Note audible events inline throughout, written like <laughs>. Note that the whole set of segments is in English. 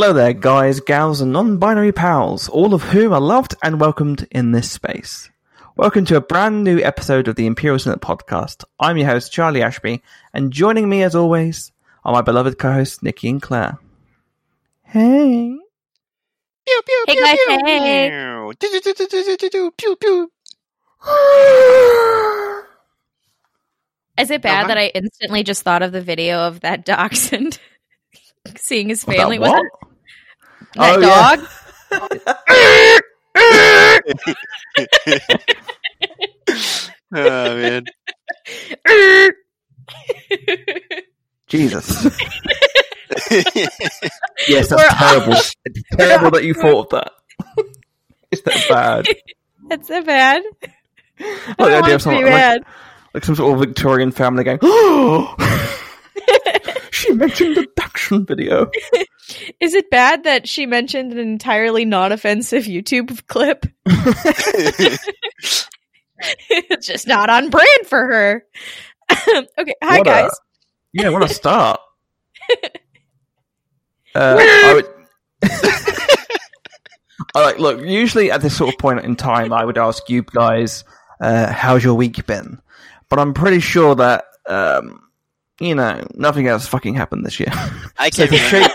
Hello there, guys, gals, and non binary pals, all of whom are loved and welcomed in this space. Welcome to a brand new episode of the Imperial Senate podcast. I'm your host, Charlie Ashby, and joining me as always are my beloved co hosts, Nikki and Claire. Hey. Pew, pew, Hey pew, guys, pew. hey. Pew, pew, pew, pew, pew, pew, pew, pew. Is it bad Uh-huh. that I instantly just thought of the video of that dachshund <laughs> seeing his What, family? that Was what? It that Oh, yeah. dog? <laughs> oh man. Jesus. <laughs> Yes, that's We're- terrible. It's terrible that you thought of that. Is that bad? That's so bad. I Like the don't idea want of to someone be like, bad. like some sort of Victorian family going, oh, <gasps> <gasps> <laughs> she mentioned the Dachshund video. <laughs> Is it bad that she mentioned an entirely non-offensive YouTube clip? it's <laughs> <laughs> just not on brand for her. <clears throat> okay, hi What a- guys. Yeah, what a start. uh, I would. I like look. Usually at this sort of point in time, I would ask you guys, uh, "How's your week been?" But I'm pretty sure that um, you know nothing else fucking happened this year, I <laughs> So can't to remember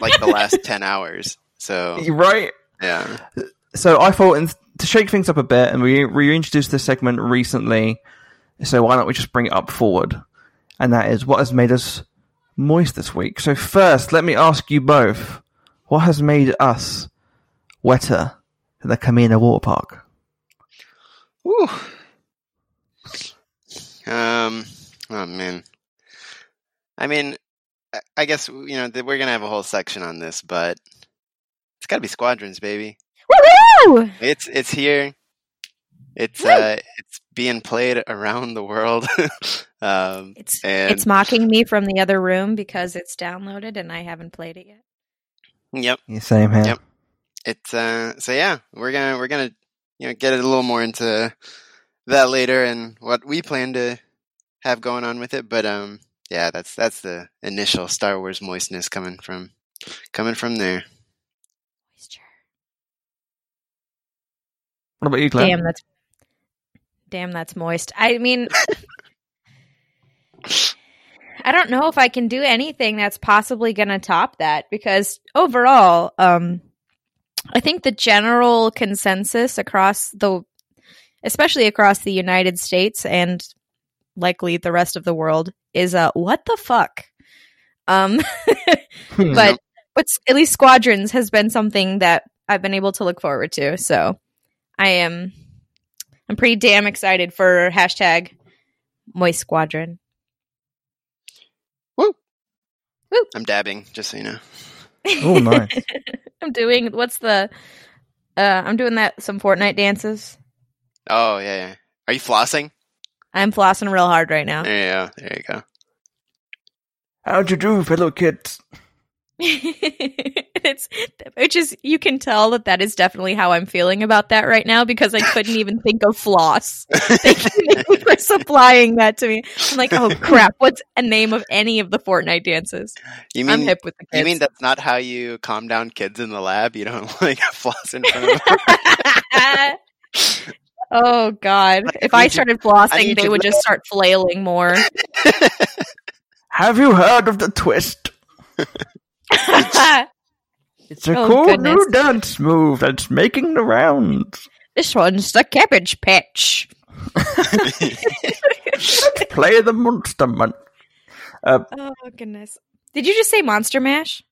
like the last ten hours. So <laughs> right? yeah. So I thought in, to shake things up a bit, and we reintroduced this segment recently. So why don't we just bring it up forward? And that is what has made us moist this week. So first, let me ask you both: what has made us wetter than the Kamino Water Park? Woo. Um. Oh man. I mean, I- I guess you know that we're gonna have a whole section on this, but it's got to be squadrons, baby. Woo! It's it's here. It's Woo! uh it's being played around the world. <laughs> um It's and it's mocking me from the other room because it's downloaded and I haven't played it yet. yep. Yeah, same here. Yep. It's uh so yeah, we're gonna we're gonna you know get a little more into that later and what we plan to have going on with it. But um yeah, that's that's the initial Star Wars moistness coming from coming from there. What about you, Claire? Damn, that's damn, that's moist. I mean, <laughs> I don't know if I can do anything that's possibly going to top that because overall, um, I think the general consensus across the, especially across the United States and likely the rest of the world, is uh, what the fuck. Um, <laughs> Hmm. but but at least squadrons has been something that I've been able to look forward to. So I am I'm pretty damn excited for hashtag Moist Squadron. Woo! I'm dabbing, just so you know. oh, nice. <laughs> I'm doing what's the uh I'm doing that some Fortnite dances. Oh yeah, yeah. Are you flossing? I'm flossing real hard right now. There you go. There you go. How'd you do, fellow kids? <laughs> it's which is you can tell that that is definitely how I'm feeling about that right now because I couldn't even think of floss. <laughs> Thank you for supplying that to me. I'm like, oh crap, what's a name of any of the Fortnite dances? you I'm mean hip with the kids. you mean that's not how you calm down kids in the lab? You don't <laughs> like floss in front of them. Oh God! If I I to- started I flossing, need they to would just start flailing more. <laughs> Have you heard of the twist? <laughs> It's a Oh, cool goodness. new dance move that's making the rounds. this one's the cabbage patch. <laughs> Let's play the monster munch. Oh goodness! Did you just say Monster Mash?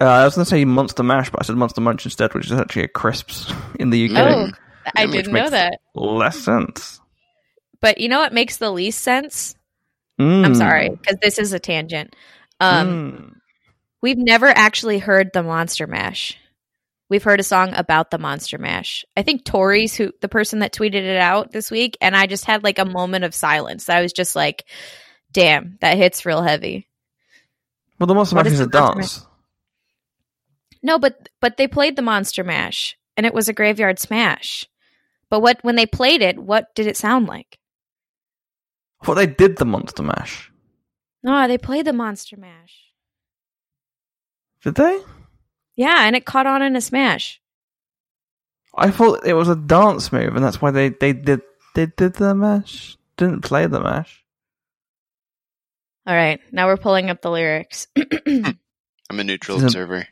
Uh, I was going to say Monster Mash, but I said Monster Munch instead, which is actually a crisps in the UK. Oh, I didn't know that. Less sense. But you know what makes the least sense? Mm. I'm sorry because this is a tangent. Um, Mm. We've never actually heard the Monster Mash. We've heard a song about the Monster Mash. I think Tori's who the person that tweeted it out this week, and I just had like a moment of silence. I was just like, "Damn, that hits real heavy." Well, the Monster What Mash is a dance. No, but but they played the Monster Mash, and it was a graveyard smash. But what when they played it, what did it sound like? Well, they did the Monster Mash. No, they played the Monster Mash. Did they? Yeah, and it caught on in a smash. I thought it was a dance move, and that's why they, they did they did the mash. Didn't play the mash. All right, now we're pulling up the lyrics. <coughs> I'm a neutral observer.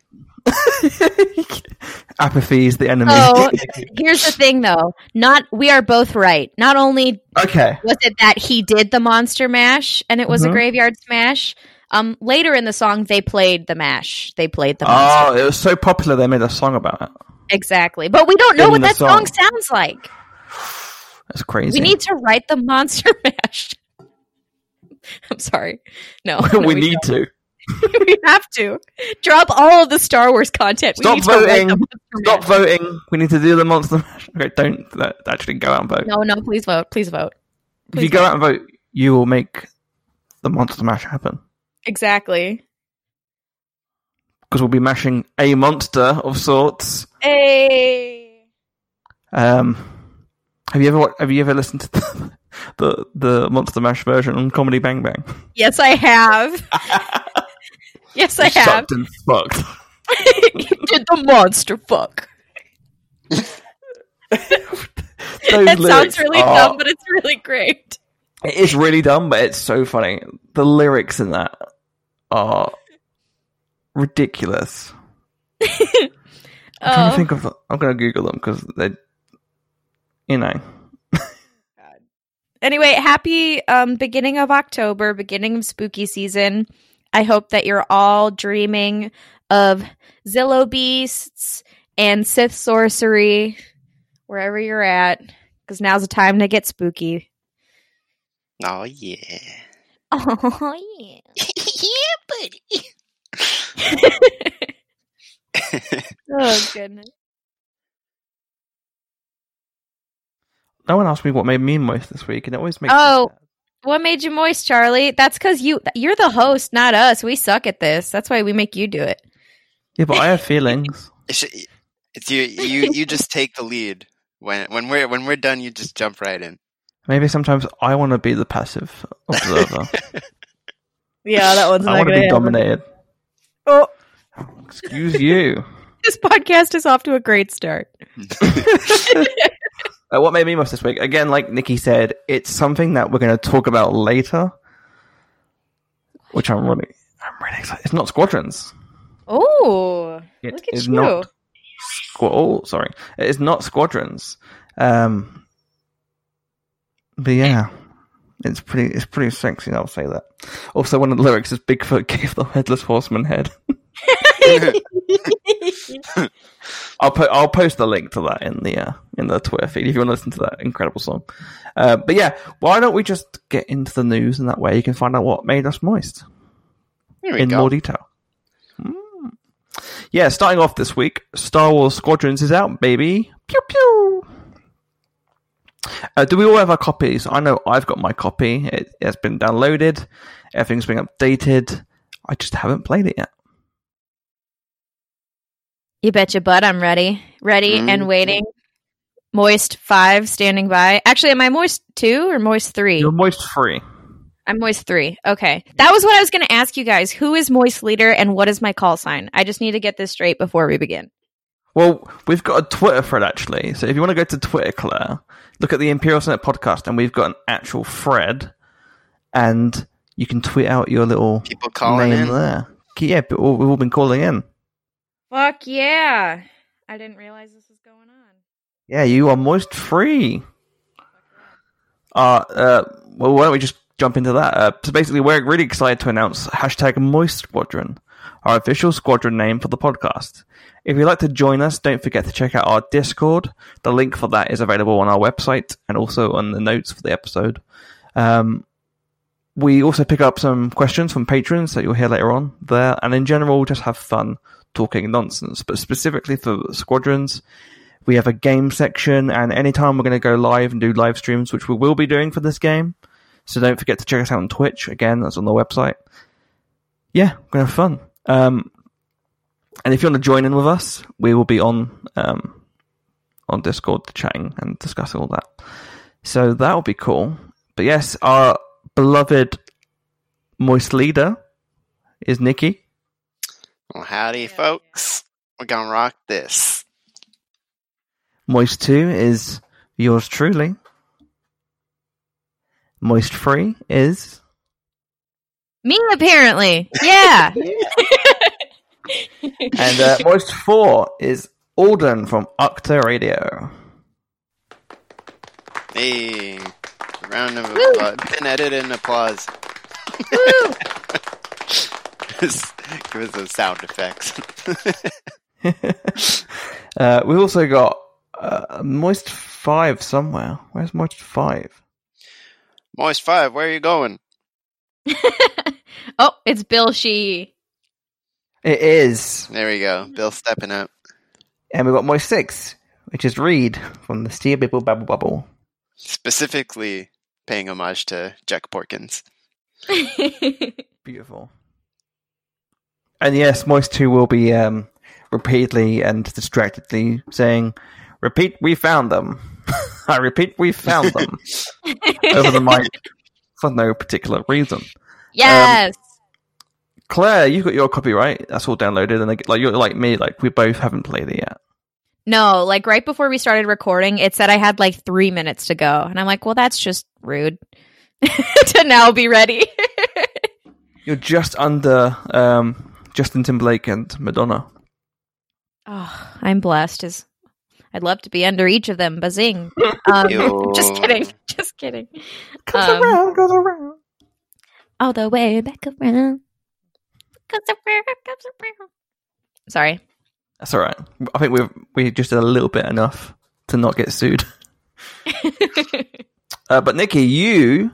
<laughs> Apathy is the enemy. Oh. <laughs> Here's the thing though. Not we are both right. Not only okay. was it that he did the monster mash and it was Mhm. a graveyard smash, um later in the song they played the mash. They played the monster. Oh, it was so popular they made a song about it. Exactly. But we don't know In what that song. song. sounds like. <sighs> That's crazy. We need to write the monster <laughs> mash. I'm sorry. No. no, we need don't. to <laughs> we have to. Drop all of the Star Wars content. Stop we need to voting. stop voting. We need to do the monster mash. <laughs> Okay, don't actually go out and vote. No, no, please vote. Please vote. if you please go out and vote, you will make the monster mash happen Exactly. because we'll be mashing a monster of sorts. Hey. Um, have you ever have you ever listened to <laughs> the the, the Monster Mash version on Comedy Bang Bang? Yes, I have. Yes, I have. Sucked fucked. <laughs> Did the monster fuck? <laughs> That sounds really are- dumb, but it's really great. It is really dumb, but it's so funny. The lyrics in that are ridiculous. I'm trying to <laughs> Oh, think of. I'm going to Google them because they, you know, anyway, happy um, beginning of October, beginning of spooky season. I hope that you're all dreaming of Zillo beasts and Sith sorcery wherever you're at, because now's the time to get spooky. Oh yeah. Oh yeah. <laughs> yeah, buddy. <laughs> oh goodness. no one asked me what made me most this week, and it always makes. me Oh. Sad. What made you moist, Charlie? That's because you you're the host, not us. We suck at this. That's why we make you do it. yeah, but I have feelings. <laughs> It's, it's you. You you just take the lead when when we're when we're done. You just jump right in. Maybe sometimes I want to be the passive observer. <laughs> Yeah, that one's I want to be dominated. Oh, Excuse you. <laughs> this podcast is off to a great start. Uh, what made me most this week? Again, like Nikki said, it's something that we're going to talk about later, which I'm really, I'm really excited. It's not squadrons. Oh, look at is you. not. Squ- oh, sorry, it is not squadrons. Um, but yeah, it's pretty. It's pretty sexy. I'll say that. Also, one of the lyrics is Bigfoot gave the headless horseman head. <laughs> <laughs> I'll put I'll post the link to that in the uh, in the Twitter feed if you want to listen to that incredible song. Uh, but yeah, why don't we just get into the news and that way you can find out what made us moist Here we in go. more detail. Mm. Yeah, starting off this week, Star Wars Squadrons is out, baby. Pew pew. Uh, do we all have our copies? I know I've got my copy. It has been downloaded. Everything's been updated. I just haven't played it yet. You bet your butt I'm ready. Ready and Mhm. waiting. Moist five standing by. Actually, am I moist two or moist three? You're moist free. I'm moist three. Okay. That was what I was going to ask you guys. Who is moist leader and what is my call sign? I just need to get this straight before we begin. Well, we've got a Twitter thread actually. So if you want to go to Twitter, Claire, look at the Imperial Senate podcast, and we've got an actual thread, and you can tweet out your little People calling name in. there. Yeah, but we've all been calling in. Fuck yeah! I didn't realize this was going on. Yeah, you are moist free. Uh, uh, well, why don't we just jump into that? Uh, so basically, we're really excited to announce hashtag Moist Squadron, our official squadron name for the podcast. If you'd like to join us, don't forget to check out our Discord. The link for that is available on our website and also on the notes for the episode. Um, we also pick up some questions from patrons that you'll hear later on there, and in general, just have fun talking nonsense. But specifically for squadrons, we have a game section, and anytime we're going to go live and do live streams, which we will be doing for this game. So don't forget to check us out on Twitch. Again, that's on the website. Yeah, we're going to have fun. Um, and if you want to join in with us, we will be on um, on Discord chatting and discussing all that. So that will be cool. But yes, our beloved moist leader is Nikki. Well, howdy, folks. We're gonna rock this. Moist 2 is yours truly. Moist 3 is. Me, apparently. Yeah. <laughs> And uh, Moist 4 is Alden from Octa Radio. Hey, round of Woo. applause. Pin edit and applause. <laughs> Woo! <laughs> Give us those sound effects. <laughs> uh, we've also got uh, Moist 5 somewhere. Where's Moist 5? Moist Five, where are you going? <laughs> oh, it's Bill Shee. It is. There we go. Bill stepping up. And we've got Moist 6, which is Reed from the Steel Bibble Bubble Bubble. Specifically paying homage to Jack Porkins. Beautiful. And yes, Moist 2 will be um, repeatedly and distractedly saying, Repeat, we found them. <laughs> I repeat, we found them. <laughs> over the mic for no particular reason. yes. Claire, you've got your copy, right? That's all downloaded, and like you're like me, like we both haven't played it yet. no, like right before we started recording, it said I had like three minutes to go. And I'm like, well, that's just rude <laughs> to now be ready. You're just under um, Justin Timberlake and Madonna. oh, I'm blessed. As I'd love to be under each of them. Bazing. <laughs> Um, <laughs> just kidding. Just kidding. Comes Um, around, goes around. All the way back around. Comes around, comes around. Sorry. That's all right. I think we we just did a little bit enough to not get sued. <laughs> Uh, but Nikki, you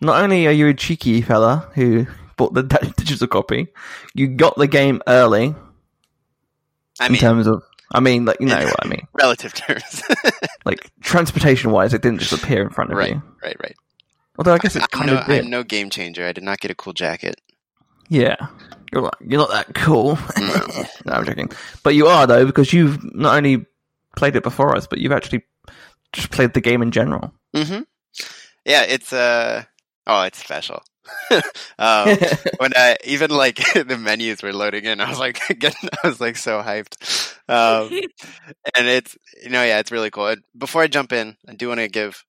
not only are you a cheeky fella who bought the <laughs> digital copy, you got the game early I mean, in terms of. I mean, like you know what I <laughs> mean. relative terms. <laughs> Like transportation wise, it didn't just appear in front of right, you. right, right. Although I guess it kind no, of did. I'm no game changer. I did not get a cool jacket. Yeah, you're like you're not that cool. No. no, I'm joking. But you are though because you've not only played it before us, but you've actually just played the game in general. Mm-hmm. Yeah, it's uh oh, it's special. Um, <laughs> when I even like <laughs> the menus were loading in, I was like, <laughs> getting, I was like so hyped. Um, and it's you know yeah, it's really cool. Before I jump in, I do want to give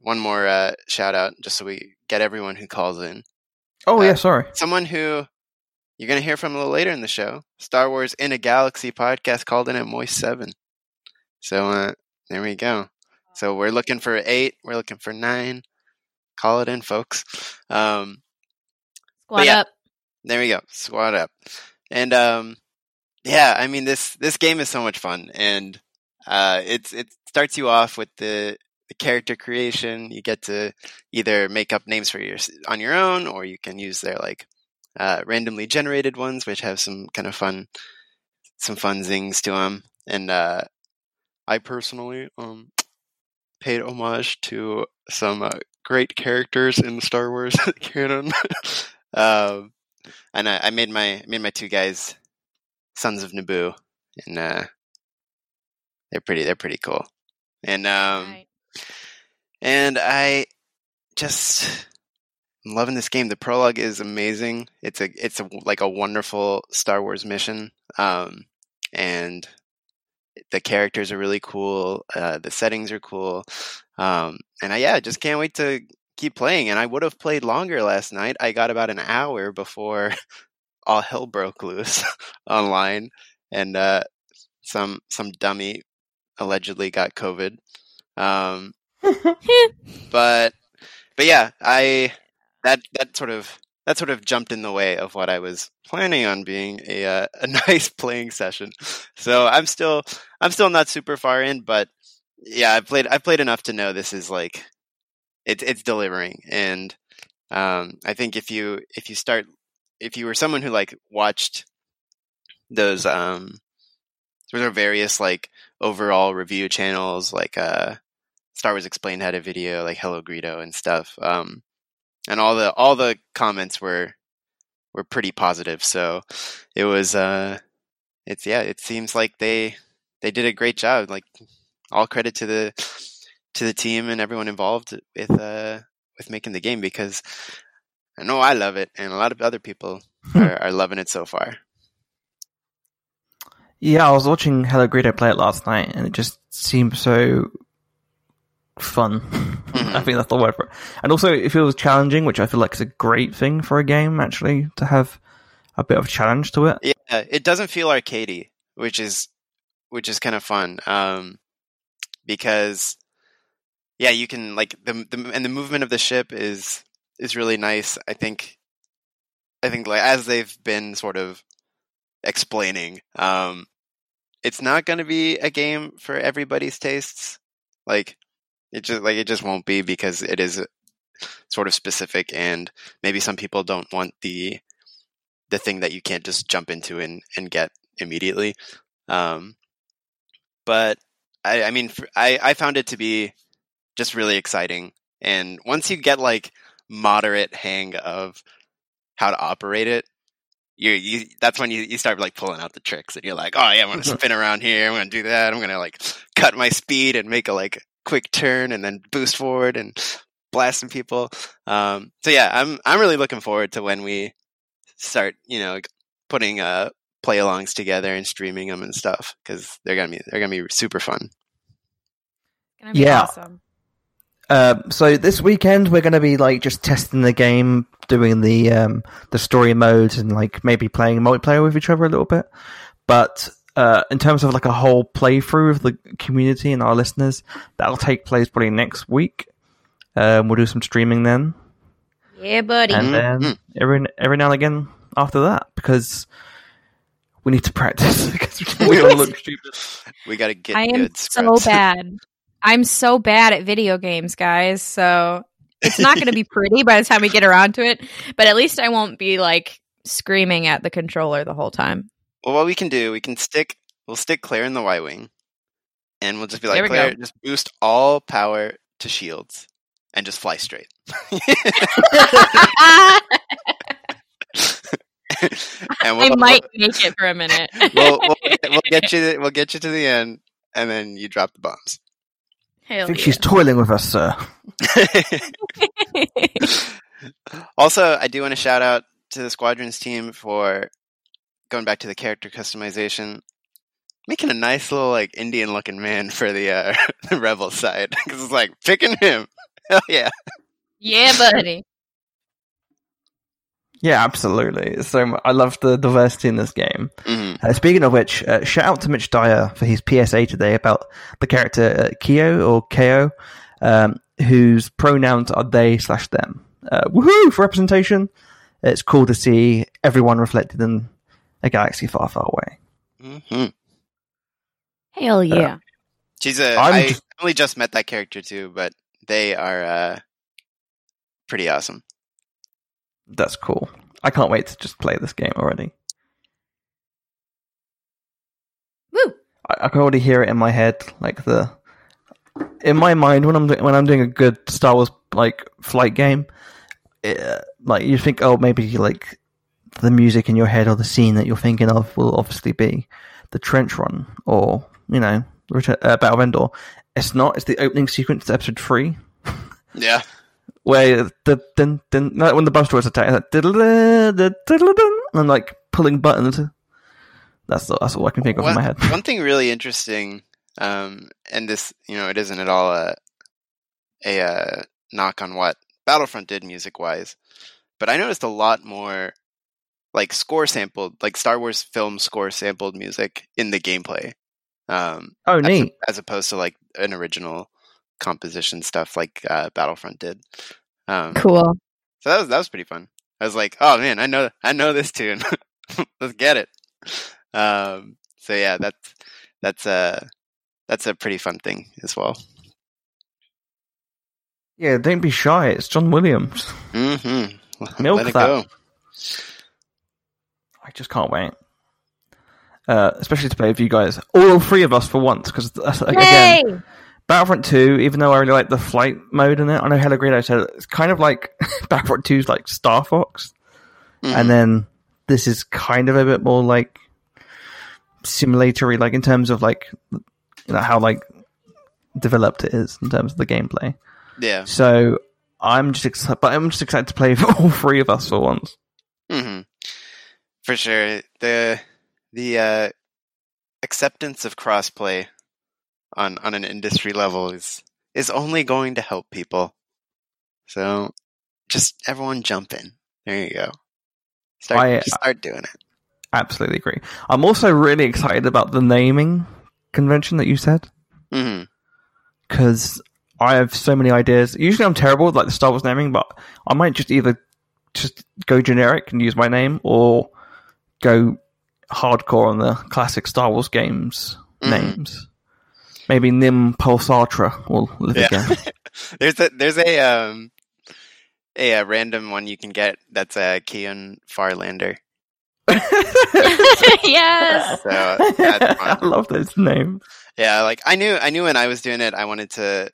one more uh, shout out just so we get everyone who calls in. oh Uh, yeah, sorry. Someone who you're gonna hear from a little later in the show. Star Wars in a Galaxy podcast called in at Moist Seven. So uh, there we go. So we're looking for eight. We're looking for nine. Call it in, folks. Um, Squad yeah. up. there we go. Squad up. And um, yeah, I mean this this game is so much fun, and uh, it's it starts you off with the, the character creation. You get to either make up names for your on your own, or you can use their like uh, randomly generated ones, which have some kind of fun some fun zings to them. And uh, I personally um paid homage to some uh, great characters in the Star Wars <laughs> canon. um, and I, I made my made my two guys sons of Naboo, and uh, they're pretty they're pretty cool. And um, Right. and I just I'm loving this game. The prologue is amazing. It's a it's a like a wonderful Star Wars mission. Um, and the characters are really cool. Uh, the settings are cool. Um, and I, yeah, just can't wait to keep playing. And I would have played longer last night. I got about an hour before <laughs> all hell broke loose <laughs> online, and uh, some some dummy allegedly got COVID. Um, <laughs> but but yeah, I that that sort of that sort of jumped in the way of what I was planning on being a uh, <laughs> a nice playing session. So I'm still I'm still not super far in, but yeah, I've played I've played enough to know this is like it's it's delivering, and um, I think if you if you start if you were someone who like watched those um sort of various like overall review channels like uh Star Wars Explained had a video like Hello Greedo and stuff. Um, and all the all the comments were were pretty positive. So it was uh, it's yeah, it seems like they they did a great job. Like all credit to the to the team and everyone involved with uh with making the game because I know I love it and a lot of other people are, are loving it so far. Yeah, I was watching Hello Greedo play it last night, and it just seemed so fun. Mm-hmm. <laughs> I think that's the word for it. And also, it feels challenging, which I feel like is a great thing for a game, actually, to have a bit of challenge to it. Yeah, it doesn't feel arcadey, which is which is kind of fun. Um, because yeah, you can like the, the and the movement of the ship is is really nice. I think I think like as they've been sort of explaining, um, it's not going to be a game for everybody's tastes. Like it just like it just won't be because it is sort of specific, and maybe some people don't want the the thing that you can't just jump into and and get immediately. Um, but I, I mean, I I found it to be just really exciting, and once you get like moderate hang of how to operate it, you, you that's when you, you start like pulling out the tricks and you're like, oh yeah, I'm gonna spin around here, I'm gonna do that, I'm gonna like cut my speed and make a like quick turn and then boost forward and blast some people. Um, so yeah, I'm I'm really looking forward to when we start, you know, putting uh play alongs together and streaming them and stuff because they're gonna be they're gonna be super fun. Gonna be Yeah. awesome. Uh, so this weekend we're going to be like just testing the game, doing the um, the story modes, and like maybe playing multiplayer with each other a little bit. But uh, in terms of like a whole playthrough of the community and our listeners, that'll take place probably next week. Um, we'll do some streaming then, Yeah, buddy. and then Mhm. every every now and again after that because we need to practice <laughs> because we all look stupid. We gotta get I am good so bad. I'm so bad at video games, guys. So it's not going to be <laughs> pretty by the time we get around to it. But at least I won't be like screaming at the controller the whole time. Well, what we can do, we can stick, we'll stick Claire in the Y wing, and we'll just be like, we Claire, go. just boost all power to shields, and just fly straight. <laughs> and <laughs> I we'll, might make it for a minute. <laughs> we'll, we'll, we'll get you, we'll get you to the end, and then you drop the bombs. I think yeah. she's toiling with us, sir. also, I do want to shout out to the Squadrons team for going back to the character customization, making a nice little like Indian looking man <laughs> for the uh, <laughs> the rebel side because it's like picking him. <laughs> Hell yeah! yeah, buddy. Yeah, absolutely. So I love the diversity in this game. hmm Uh, speaking of which, uh, shout out to Mitch Dyer for his PSA today about the character uh, Kyo or Ko, um, whose pronouns are they slash them. Uh, woohoo for representation! It's cool to see everyone reflected in a galaxy far, far away. hmm Hell yeah. She's a. I'm I just- only just met that character too, but they are uh, pretty awesome. That's cool. I can't wait to just play this game already. Woo. I, I can already hear it in my head, like the in my mind when I'm do- when I'm doing a good Star Wars like flight game. It, like you think, oh, maybe like the music in your head or the scene that you're thinking of will obviously be the trench run or you know Return, uh, Battle of Endor. It's not. It's the opening sequence to episode three Yeah. where the dun, no, when the buzz droids attack, it's like, diddle-da, diddle-dun, and like pulling buttons. That's the, that's all I can think of one, in my head. one thing really interesting, um, and this, you know, it isn't at all a a uh, knock on what Battlefront did music wise, but I noticed a lot more like score sampled, like Star Wars film score sampled music in the gameplay, um, oh, as, neat. as opposed to like an original composition stuff like uh, Battlefront did. Um, Cool. so that was that was pretty fun. I was like, oh man, I know I know this tune. <laughs> Let's get it. Um, so yeah, that's that's a that's a pretty fun thing as well. Yeah, don't be shy. It's John Williams. Mm-hmm. <laughs> Milk Let that. Go. I just can't wait. Uh, especially to play with you guys, all three of us for once, because again, Yay! Battlefront 2, even though I really like the flight mode in it, I know Hello Greedo said it's kind of like <laughs> Battlefront 2's like Star Fox, Mhm. and then this is kind of a bit more like simulatory, like in terms of like you know how like developed it is in terms of the gameplay. yeah. So I'm just excited, but I'm just excited to play with <laughs> all three of us for once. hmm For sure. The the uh, acceptance of crossplay on on an industry level is is only going to help people. So just everyone jump in. There you go. Start I- start doing it. Absolutely agree. I'm also really excited about the naming convention that you said. because I have so many ideas. Usually, I'm terrible with like the Star Wars naming, but I might just either just go generic and use my name, or go hardcore on the classic Star Wars games Mhm. names. Maybe Nim Pulsatra will live Yeah. again. <laughs> there's a there's a um a, uh random one you can get that's a Keyan Farlander. <laughs> yes. <laughs> So I love those names. Yeah, like I knew I knew when I was doing it I wanted to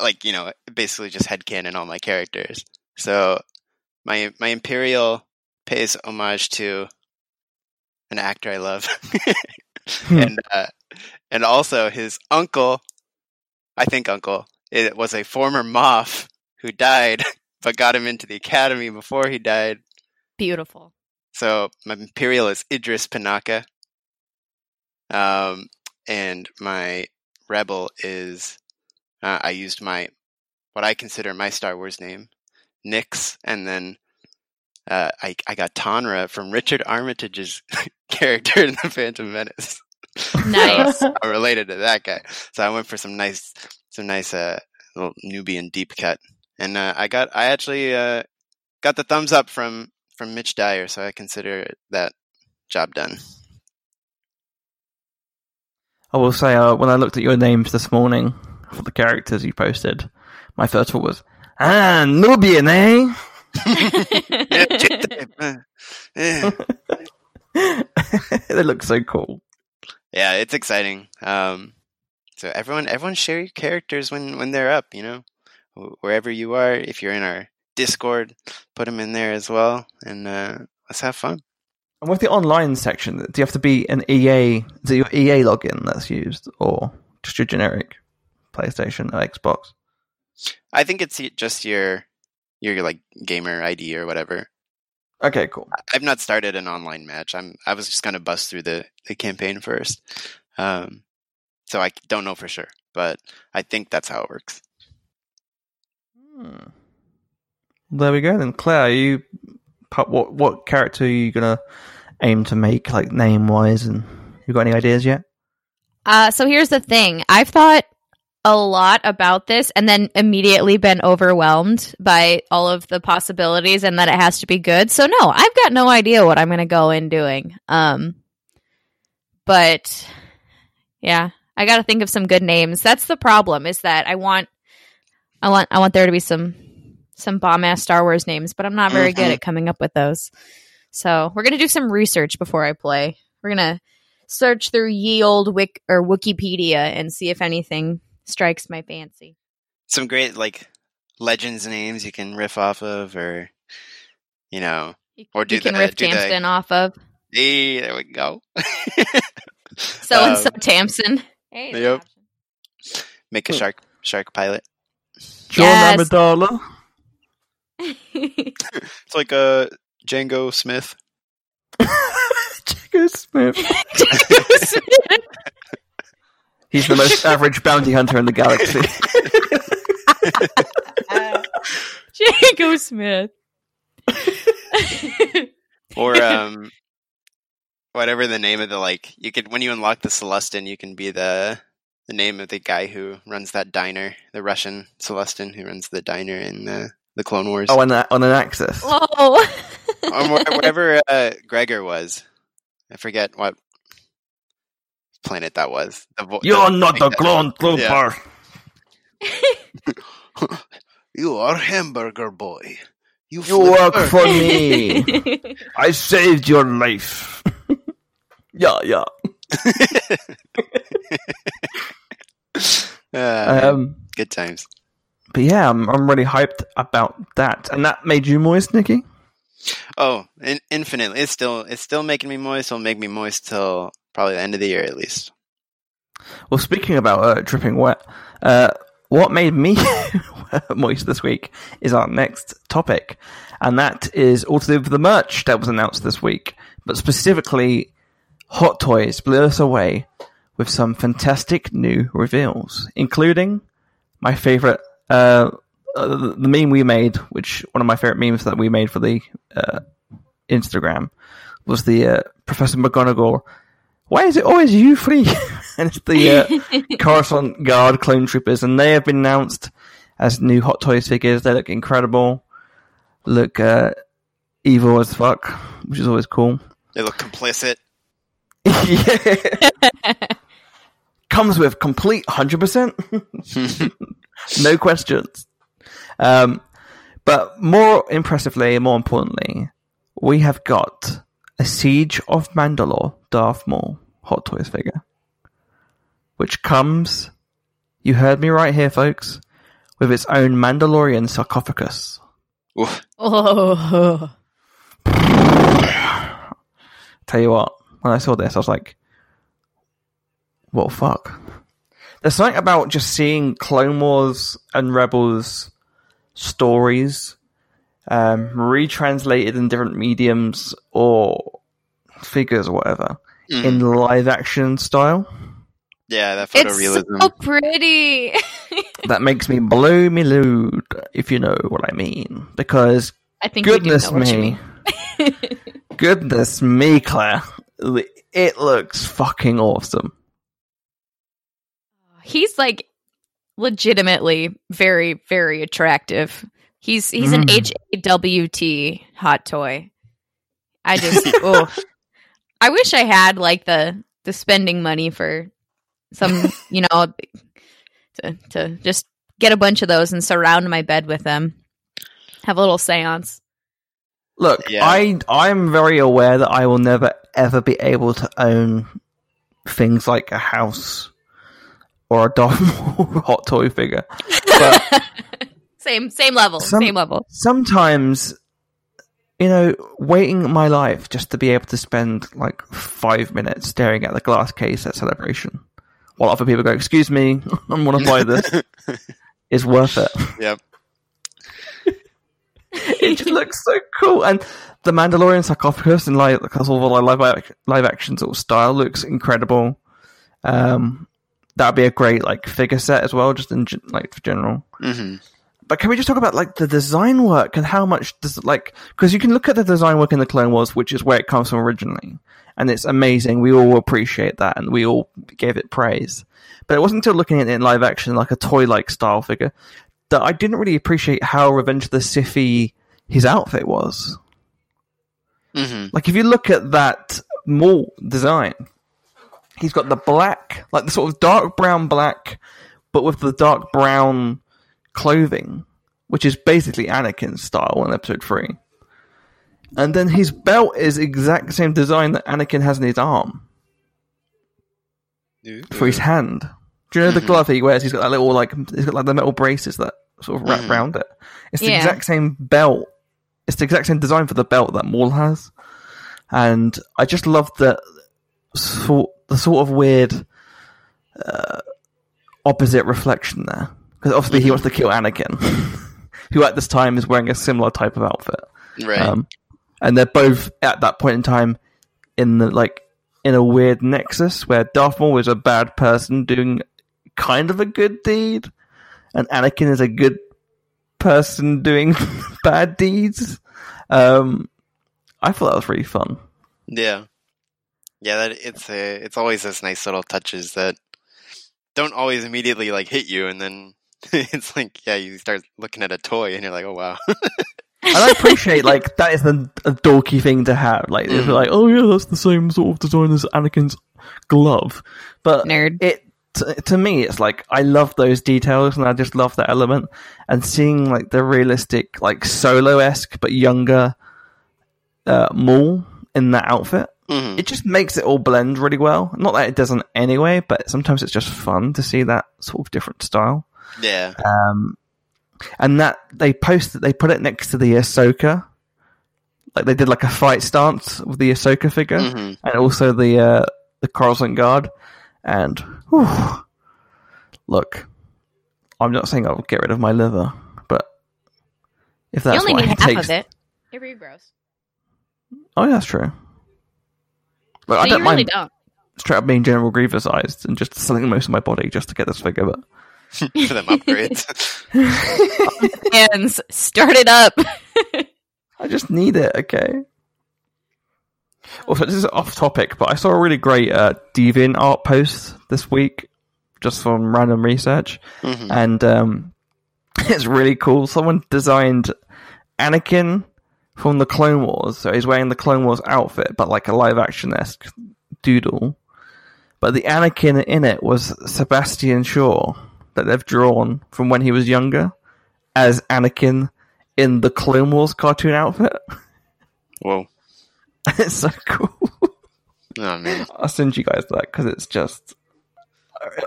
like, you know, basically just headcanon all my characters. So my my Imperial pays homage to an actor I love. <laughs> Hmm. and uh and also his uncle I think uncle it was a former Moff who died <laughs> but got him into the academy before he died. Beautiful. So my Imperial is Idris Panaka. Um, and my Rebel is uh, I used my what I consider my Star Wars name, Nix, and then uh, I I got Tonra from Richard Armitage's <laughs> character in the Phantom Menace. <laughs> Nice. So I'm related to that guy, so I went for some nice some nice uh little Nubian deep cut, and uh, I got I actually uh got the thumbs up from from Mitch Dyer, so I consider that job done. I will say, uh, when I looked at your names this morning for the characters you posted, my first thought was, ah, Nubian, eh? <laughs> they <laughs> look so cool. Yeah, it's exciting. Um, so everyone, everyone share your characters when when they're up. You know, wherever you are. If you're in our Discord, put them in there as well, and uh, let's have fun. And with the online section, do you have to be an EA? Is it your EA login that's used, or just your generic PlayStation or Xbox? I think it's just your your like gamer ID or whatever. Okay, cool. I've not started an online match. I'm I was just gonna bust through the, the campaign first, um, so I don't know for sure, but I think that's how it works. Hmm. There we go. Then, Claire, are you what what character are you gonna aim to make, like name wise, and you got any ideas yet? Uh, so here's the thing. I've thought a lot about this and then immediately been overwhelmed by all of the possibilities and that it has to be good. So no, I've got no idea what I'm going to go in doing. Um, but yeah, I got to think of some good names. That's the problem is that I want, I want, I want there to be some, some bomb ass Star Wars names, but I'm not very good Mhm. at coming up with those. So we're going to do some research before I play. We're going to search through ye old Wik or Wikipedia and see if anything strikes my fancy. Some great like legends names you can riff off of, or you know, Or do you can the- riff do the- Tamsin off of hey, there we go. <laughs> so and so Um, Tamsin. Hey, yep. Make a shark shark pilot. John Yes. Amidala. <laughs> It's like a Jango Smith. <laughs> Jango Smith. He's the most <laughs> average bounty hunter in the galaxy. <laughs> Jango Smith. <laughs> or um, whatever the name of the like. You could when you unlock the Celestin, you can be the the name of the guy who runs that diner, the Russian Celestin who runs the diner in the the Clone Wars. oh, on, a, on an axis. Oh, or whatever uh, Gregor was. I forget what planet that was. The vo- You're the- not a clone trooper. Yeah. <laughs> You are hamburger boy. You, You work bird. for me. <laughs> I saved your life. <laughs> yeah, yeah. Uh, Um, good times. but yeah, I'm, I'm really hyped about that. And that made you moist, Nikki? Oh, in, infinitely. It's still it's still making me moist. It'll make me moist till probably the end of the year at least. Well, speaking about uh, dripping wet, uh, what made me <laughs> moist this week is our next topic, and that is all to do with the merch that was announced this week, but specifically, Hot Toys blew us away with some fantastic new reveals, including my favorite, uh, uh, the meme we made, which one of my favorite memes that we made for the uh, Instagram was the uh, Professor McGonagall. Why is it always you three? <laughs> and it's the uh, <laughs> Coruscant Guard clone troopers, and they have been announced as new Hot Toys figures. They look incredible, look uh, evil as fuck, which is always cool. They look complicit. yeah. <laughs> Comes with complete hundred percent, no questions. Um, but more impressively, more importantly, we have got a Siege of Mandalore Darth Maul Hot Toys figure, which comes, you heard me right here, folks, with its own Mandalorian sarcophagus. Oof. oh. <laughs> Tell you what, when I saw this, I was like, "What the fuck?" There's something about just seeing Clone Wars and Rebels stories um, retranslated in different mediums or figures or whatever Mhm. in live action style. yeah, that It's photorealism. so pretty. <laughs> That makes me blow me load, if you know what I mean. Because I think goodness you do know what you me, <laughs> <laughs> goodness me, Claire, it looks fucking awesome. He's like legitimately very, very attractive. He's he's an Mm. HAWT hot toy. I just <laughs> oh I wish I had like the the spending money for some, <laughs> you know, to to just get a bunch of those and surround my bed with them. Have a little séance. Look, Yeah. I I'm very aware that I will never ever be able to own things like a house or a <laughs> Darth hot toy figure. But same same level, Some- same level. sometimes, you know, waiting my life just to be able to spend like five minutes staring at the glass case at celebration, while other people go, "Excuse me, I want to buy this," <laughs> is worth it. Yep. <laughs> it just looks so cool. And the Mandalorian sarcophagus and like because all the live ac- live action sort of style looks incredible. Um, that'd be a great like figure set as well, just in gen- like for general. hmm But can we just talk about like the design work and how much does like because you can look at the design work in the Clone Wars, which is where it comes from originally, and it's amazing. We all appreciate that, and we all gave it praise. But it wasn't until looking at it in live action, like a toy-like style figure, that I didn't really appreciate how Revenge of the Sith his outfit was. hmm Like if you look at that Maul design, he's got the black, like the sort of dark brown black, but with the dark brown clothing, which is basically Anakin's style in Episode Three. And then his belt is exact same design that Anakin has in his arm for his hand. Do you know the Mhm. glove he wears? He's got that little like he's got like the metal braces that sort of wrap Mhm. around it. It's the Yeah. exact same belt. It's the exact same design for the belt that Maul has, and I just love the sort the sort of weird uh, opposite reflection there because obviously he wants to kill Anakin, <laughs> who at this time is wearing a similar type of outfit. Right. Um, and they're both at that point in time in the like in a weird nexus where Darth Maul is a bad person doing kind of a good deed, and Anakin is a good person doing <laughs> bad deeds. Um, I thought that was really fun. Yeah, yeah. That it's a, it's always those nice little touches that don't always immediately like hit you, and then <laughs> it's like yeah, you start looking at a toy and you're like, oh wow. And I appreciate <laughs> like that is a, a dorky thing to have. Like if you're like, oh yeah, that's the same sort of design as Anakin's glove, but Nerd. it to, to me it's like I love those details and I just love that element and seeing like the realistic like solo esque but younger uh, Maul in that outfit. Mhm. It just makes it all blend really well. Not that it doesn't anyway, but sometimes it's just fun to see that sort of different style. Yeah, Um, and that they posted, they put it next to the Ahsoka. Like they did like a fight stance with the Ahsoka figure, Mhm. and also the uh, the Coruscant Guard. And whew, look, I'm not saying I'll get rid of my liver, but if that's you only what need half takes, of it. It'd be gross. oh yeah, that's true. But So I don't really mind don't. straight up being General Grievous sized and just selling most of my body just to get this figure. But <laughs> for them upgrades. <laughs> Hands, start it up. I just need it, okay? Also, this is off topic, but I saw a really great uh, Deviant art post this week, just from random research, Mhm. and um, <laughs> it's really cool. Someone designed Anakin from the Clone Wars, so he's wearing the Clone Wars outfit, but like a live action esque doodle. But the Anakin in it was Sebastian Shaw that they've drawn from when he was younger as Anakin in the Clone Wars cartoon outfit. <laughs> Whoa, it's so cool. <laughs> oh man. I'll send you guys that because it's just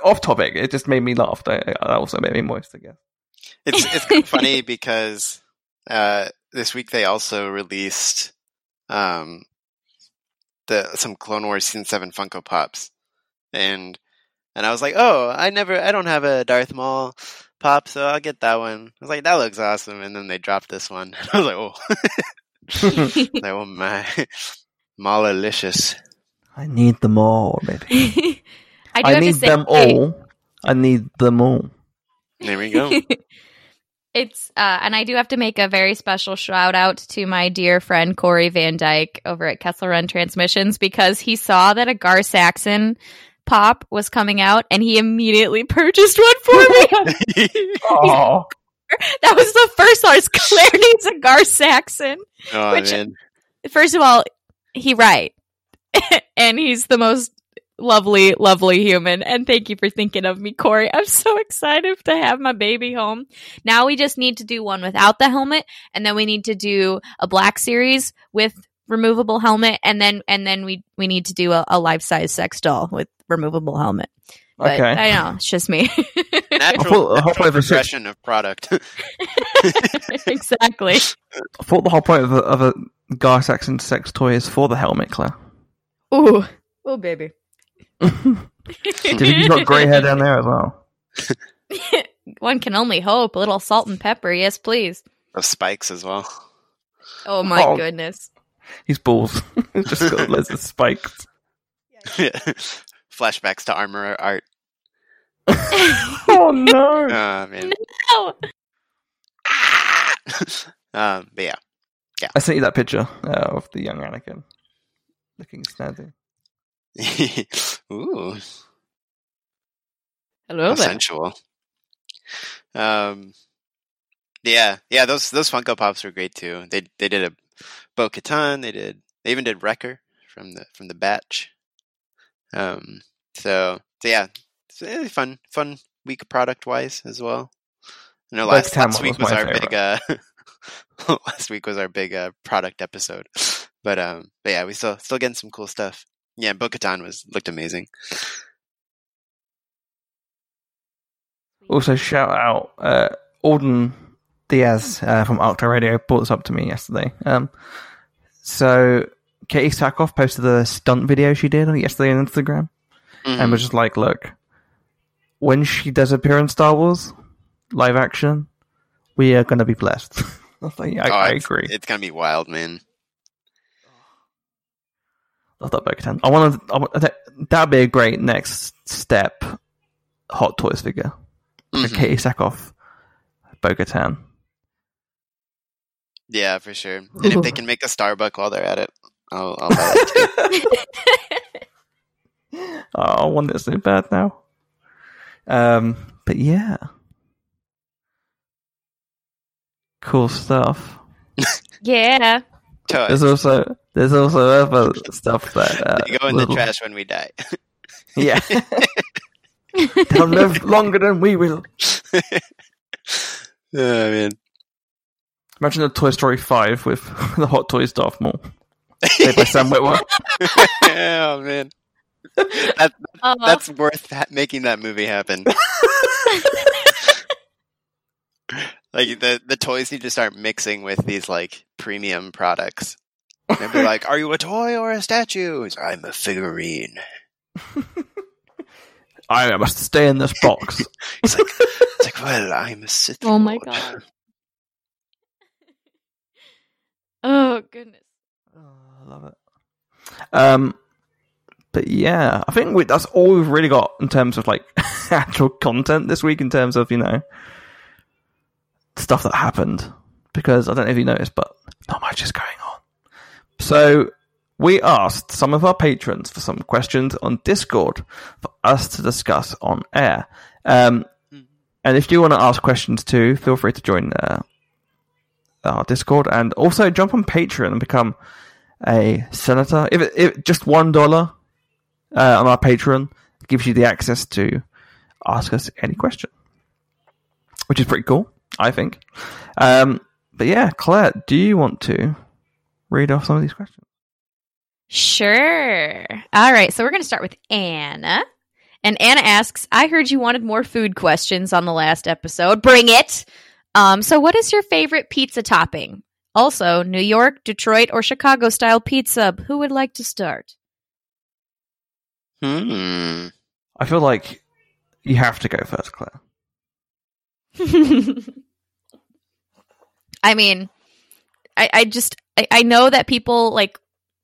off topic. It just made me laugh. That also made me moist, I guess. It's it's funny <laughs> because uh, this week they also released um, the some Clone Wars season seven Funko Pops, and and I was like, oh, I never, I don't have a Darth Maul pop, so I'll get that one. I was like, that looks awesome, and then they dropped this one. <laughs> I was like, oh, <laughs> like, oh my, Maulilicious. I need them all, baby. <laughs> I do I, have need to say, them all. I need them all. There we go. It's uh, and I do have to make a very special shout out to my dear friend Corey Van Dyke over at Kessel Run Transmissions because he saw that a Gar Saxon pop was coming out and he immediately purchased one for me. <laughs> Oh, that was the first one. It's Claire needs a Gar Saxon. oh Which- man, First of all, he right, <laughs> and he's the most lovely, lovely human. And thank you for thinking of me, Corey. I'm so excited to have my baby home. Now we just need to do one without the helmet, and then we need to do a black series with removable helmet, and then and then we we need to do a, a life size sex doll with removable helmet. But okay. I know it's just me. <laughs> natural, thought whole natural of a six- progression of product. <laughs> <laughs> exactly. I thought the whole point of a, of a Gar Saxon sex toy is for the helmet, Claire. Ooh, oh baby. Did you got grey hair down there as well? One can only hope. A little salt and pepper, yes, please. of spikes as well. Oh my Oh. goodness. He's balls. <laughs> He's just got loads of spikes. <laughs> Flashbacks to armor art. <laughs> Oh no! Oh man. Oh, um, but yeah, yeah. I sent you that picture uh, of the young Anakin looking snazzy. ooh, hello there. sensual. Um, yeah, yeah. Those those Funko Pops were great too. They they did a Bo Katan. They did. They even did Wrecker from the from the batch. Um. So so yeah, it's fun fun week product wise as well. I know last, last week was was our big uh <laughs> last week was our big uh product episode. But um but yeah, we still still getting some cool stuff. Yeah, Bo Katan was looked amazing. Also, shout out uh, Auden Diaz uh, from Octa Radio brought this up to me yesterday. Um, so Katee Sackhoff posted a stunt video she did yesterday on Instagram, Mhm. and was just like, "Look, when she does appear in Star Wars live action, we are going to be blessed." <laughs> I was like, yeah, I, Oh, I agree. It's gonna be wild, man. Love that Bo-Katan. I want to. That'd be a great next step. Hot Toys figure. Mhm. Katee Sackhoff, Bo-Katan. Yeah, for sure. And <laughs> if they can make a Starbucks while they're at it, I'll, I'll buy that too. <laughs> Oh, I want it so bad now. Um, but yeah, cool stuff. <laughs> yeah. Toys. There's also there's also other stuff that uh, They go in the trash when we die. Yeah, they'll live longer than we will. oh man. Imagine a Toy Story five with <laughs> the Hot Toys Darth Maul played by Sam Witwer. <laughs> oh man. That, Uh, that's worth ha- making that movie happen. <laughs> like the the toys need to start mixing with these like premium products. They'd be like, "Are you a toy or a statue?" He's, I'm a figurine. I must stay in this box. It's like, it's like, well, I'm a Sith. Oh my God. Oh goodness. Oh, I love it. Um, but yeah, I think we, that's all we've really got in terms of like <laughs> actual content this week. In terms of you know stuff that happened, because I don't know if you noticed, but not much is going on. So we asked some of our patrons for some questions on Discord for us to discuss on air. Um, and if you want to ask questions too, feel free to join uh, our Discord and also jump on Patreon and become a senator. If, if just one dollar uh, on our Patreon gives you the access to ask us any question, which is pretty cool, I think. Um, but yeah, Claire, do you want to read off some of these questions? Sure. All right. So we're going to start with Anna. And Anna asks, I heard you wanted more food questions on the last episode. Bring it. Um, so what is your favorite pizza topping? Also, New York, Detroit, or Chicago style pizza. Who would like to start? Hmm. I feel like you have to go first, Claire. <laughs> I mean, I, I just I, I know that people like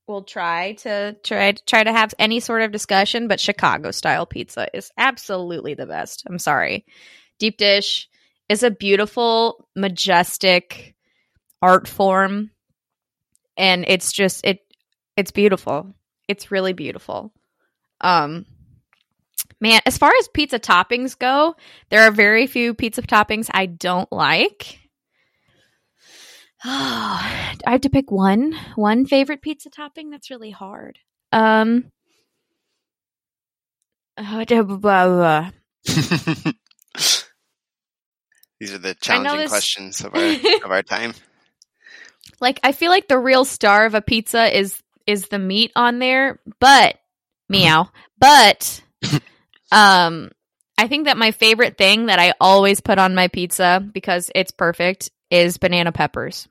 will try to try try to have any sort of discussion, but Chicago style pizza is absolutely the best. I'm sorry. Deep dish is a beautiful, majestic art form and it's just it it's beautiful. It's really beautiful. Um man, as far as pizza toppings go, there are very few pizza toppings I don't like. Oh, <sighs> I have to pick one one favorite pizza topping. That's really hard. Um, <sighs> <laughs> uh, blah, blah, blah. These are the challenging questions of our <laughs> of our time. like I feel like the real star of a pizza is is the meat on there, but <laughs> meow. But um, I think that my favorite thing that I always put on my pizza because it's perfect is banana peppers.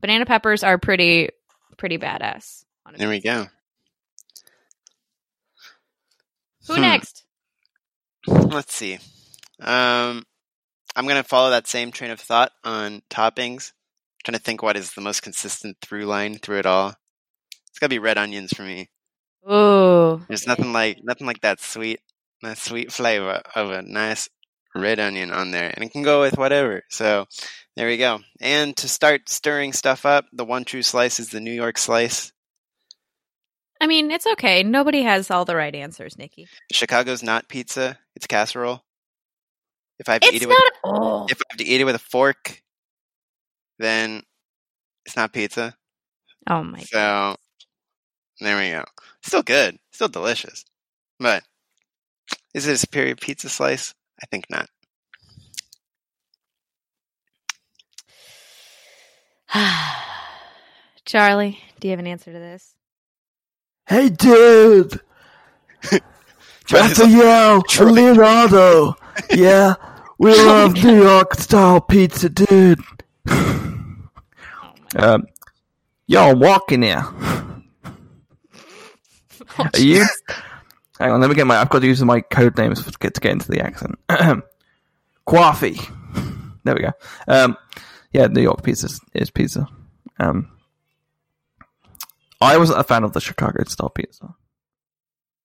Banana peppers are pretty pretty badass. There we go. Who Hmm. next? Let's see. Um, I'm gonna follow that same train of thought on toppings. trying to think what is the most consistent through line through it all. It's gotta be red onions for me. Ooh. There's nothing like nothing like that sweet, that sweet flavor of a nice red onion on there, and it can go with whatever. So there we go. And to start stirring stuff up, the one true slice is the New York slice. I mean, it's okay. Nobody has all the right answers, Nikki. Chicago's not pizza; it's casserole. If I have to It's eat it not. with oh. if I have to eat it with a fork, then it's not pizza. oh my god. So there we go. Still good, still delicious, but is it a superior pizza slice? I think not. <sighs> Charlie, do you have an answer to this? Hey, dude! <laughs> Raphael Troy. and Leonardo! Yeah, we <laughs> love New York style pizza, dude! um, yo, I'm walking here. Are you? Hang on, let me get my. I've got to use my code names to get to get into the accent. <clears throat> Coffee. There we go. Um, yeah, New York pizza is- is pizza. Um, I wasn't a fan of the Chicago style pizza.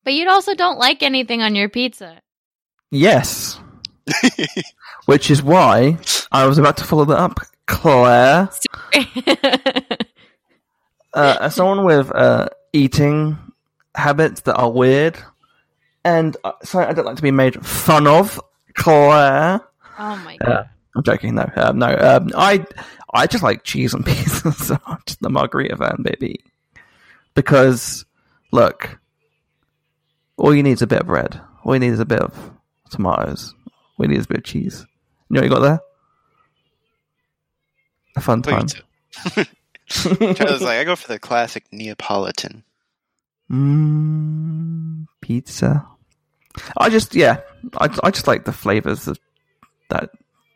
But you also don't like anything on your pizza. Yes, <laughs> which is why I was about to follow that up, Claire. uh, as someone with uh, eating habits that are weird, and uh, sorry, I don't like to be made fun of, Claire. oh my god. Uh, I'm joking. No, um, no. Um, I I just like cheese and <laughs> pizza, so I'm just the margarita fan, baby. Because look, all you need is a bit of bread. All you need is a bit of tomatoes. We need a bit of cheese. You know what you got there? A fun time. <laughs> Pizza. Charlie's like, I go for the classic Neapolitan. Mmm, pizza. I just, yeah, I, I just like the flavors of that.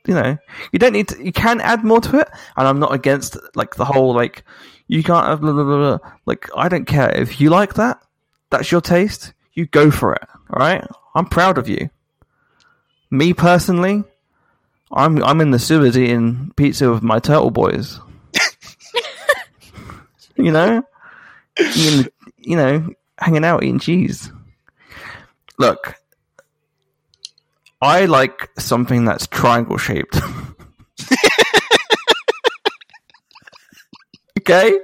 You know, you don't need to. You can add more to it, and I'm not against like the whole like you can't have blah, blah, blah, blah. like. I don't care if you like that. That's your taste. You go for it. All right. I'm proud of you. Me personally, I'm I'm in the sewers eating pizza with my turtle boys. <laughs> you know, eating, you know, hanging out eating cheese. Look, I like something that's triangle shaped. <laughs> okay, oh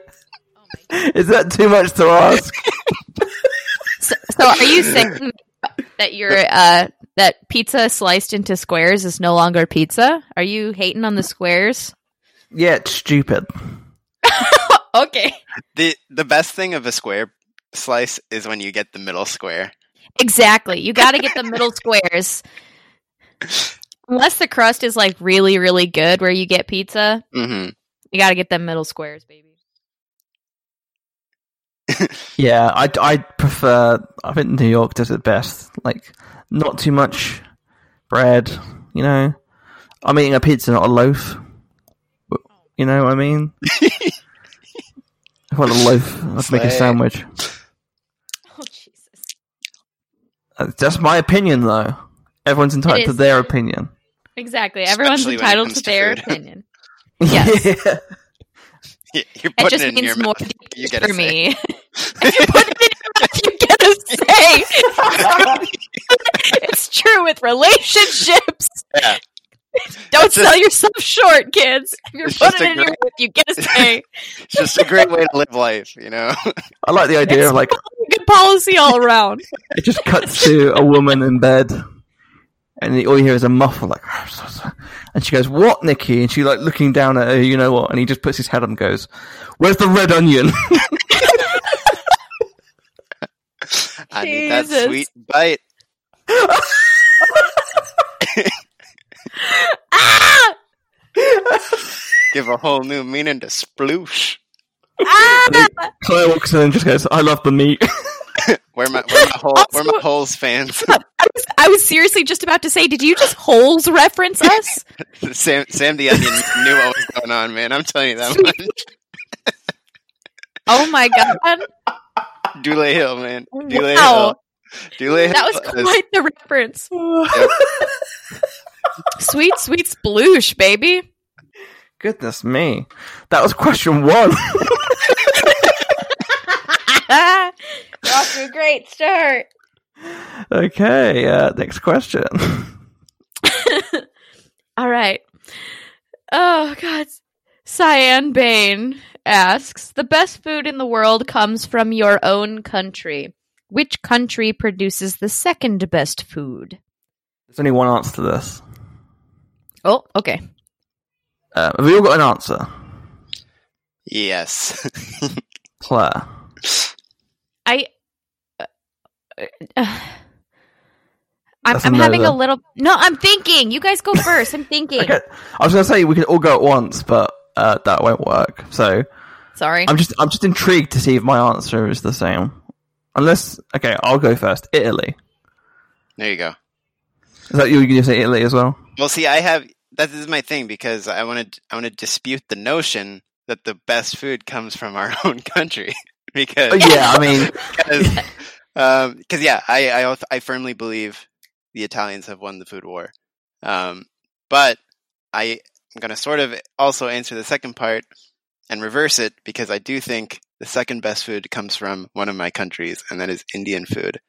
is that too much to ask? <laughs> So, so are you saying that your uh that pizza sliced into squares is no longer pizza? Are you hating on the squares? Yeah, it's stupid. <laughs> okay. The the best thing of a square slice is when you get the middle square. Exactly. You got to get the middle <laughs> squares. Unless the crust is like really really good where you get pizza, hmm you got to get them middle squares, baby. Yeah, I I prefer. I think New York does it best. Like, not too much bread. You know, I'm eating a pizza, not a loaf. You know what I mean? if I want a loaf, I'd make a sandwich. Oh Jesus. Uh, That's my opinion, though. Everyone's entitled to their opinion. Exactly. Everyone's Especially entitled to to their food. opinion. <laughs> Yes. Yeah. <laughs> You're It just it in means your more. You get for me. <laughs> if you put it in your mouth, you get a say. it's true with relationships. Yeah. Don't It's just- sell yourself short, kids. If you're putting it in your great- mouth, you get a say. <laughs> It's just a great way to live life, you know. I like the idea of like Good policy all around. it just cuts to a woman in bed, and all you hear is a muffle like, and she goes, "What, Nikki?" And she like looking down at her, you know what? And he just puts his head up and goes, "Where's the red onion?" <laughs> I need that Jesus. sweet bite. ah! <laughs> Give a whole new meaning to sploosh. Ah! Claire walks in and just goes, "I love the meat." <laughs> Where my where my <laughs> hole where my holes fans. I was, I was seriously just about to say, did you just holes reference us? Sam Sam the Onion knew what was going on, man. I'm telling you that much. Oh my god. Dule Hill, man. Dule Wow. Hill. Dule Hill. That was is- quite the reference. <laughs> sweet, sweet sploosh, baby. Goodness me, that was question one. <laughs> You're off to a great start. okay, uh, next question. <laughs> All right. Oh, God. Cyan Bain asks The best food in the world comes from your own country. Which country produces the second best food? There's only one answer to this. Oh, okay. Uh, have we all got an answer? Yes. <laughs> Claire. I. Uh, uh, I'm, That's a I'm no having a little. No, I'm thinking. You guys go <laughs> first. I'm thinking. Okay, I was going to say we could all go at once, but uh, that won't work. So Sorry. I'm just I'm just intrigued to see if my answer is the same. Unless, okay, I'll go first. Italy. there you go. Is that you? You say Italy as well? Well, see, I have that is my thing because I want to I want to dispute the notion that the best food comes from our <laughs> own country <laughs> because Oh, yeah, I mean, <laughs> because um, 'cause, yeah, I, I I firmly believe the Italians have won the food war, um, but I am going to sort of also answer the second part and reverse it because I do think the second best food comes from one of my countries, and that is Indian food,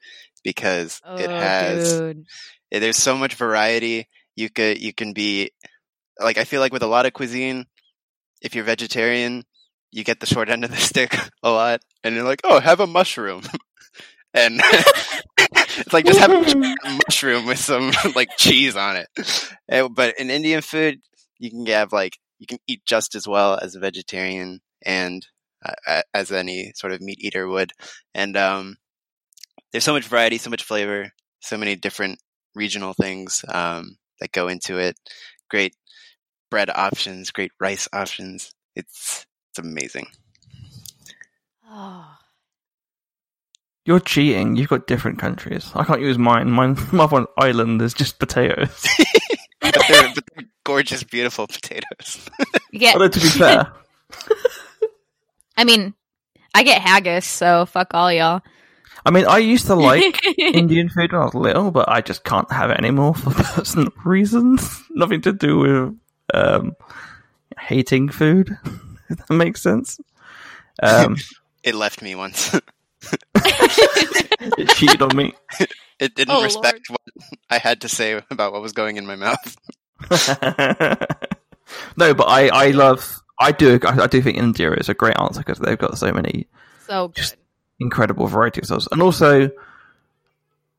because it has Oh, dude. eh, there's so much variety. You could you can be like I feel like with a lot of cuisine, if you're vegetarian, you get the short end of the <laughs> stick a lot, and you're like, oh, have a mushroom, <laughs> and <laughs> it's like just have a mushroom with some like cheese on it. Eh, But in Indian food, you can have like you can eat just as well as a vegetarian and uh, as any sort of meat eater would, and um, there's so much variety, so much flavor, so many different regional things um, that go into it. Great bread options, great rice options. It's it's amazing. Oh. You're cheating. You've got different countries. I can't use mine. Mine, <laughs> my one island is just potatoes. <laughs> But they're, but they're gorgeous, beautiful potatoes. Yeah. get, Although to be fair, <laughs> I mean, I get haggis, so fuck all y'all. I mean, I used to like <laughs> Indian food when I was little, but I just can't have it anymore for <laughs> personal reasons. Nothing to do with um, hating food. If that makes sense. Um, It left me once. it cheated on me. it didn't Oh, respect what I had to say about what was going in my mouth. <laughs> no, but I, I love. I do. I, I do think India is a great answer because they've got so many so good. Just- incredible variety of sauce, and also,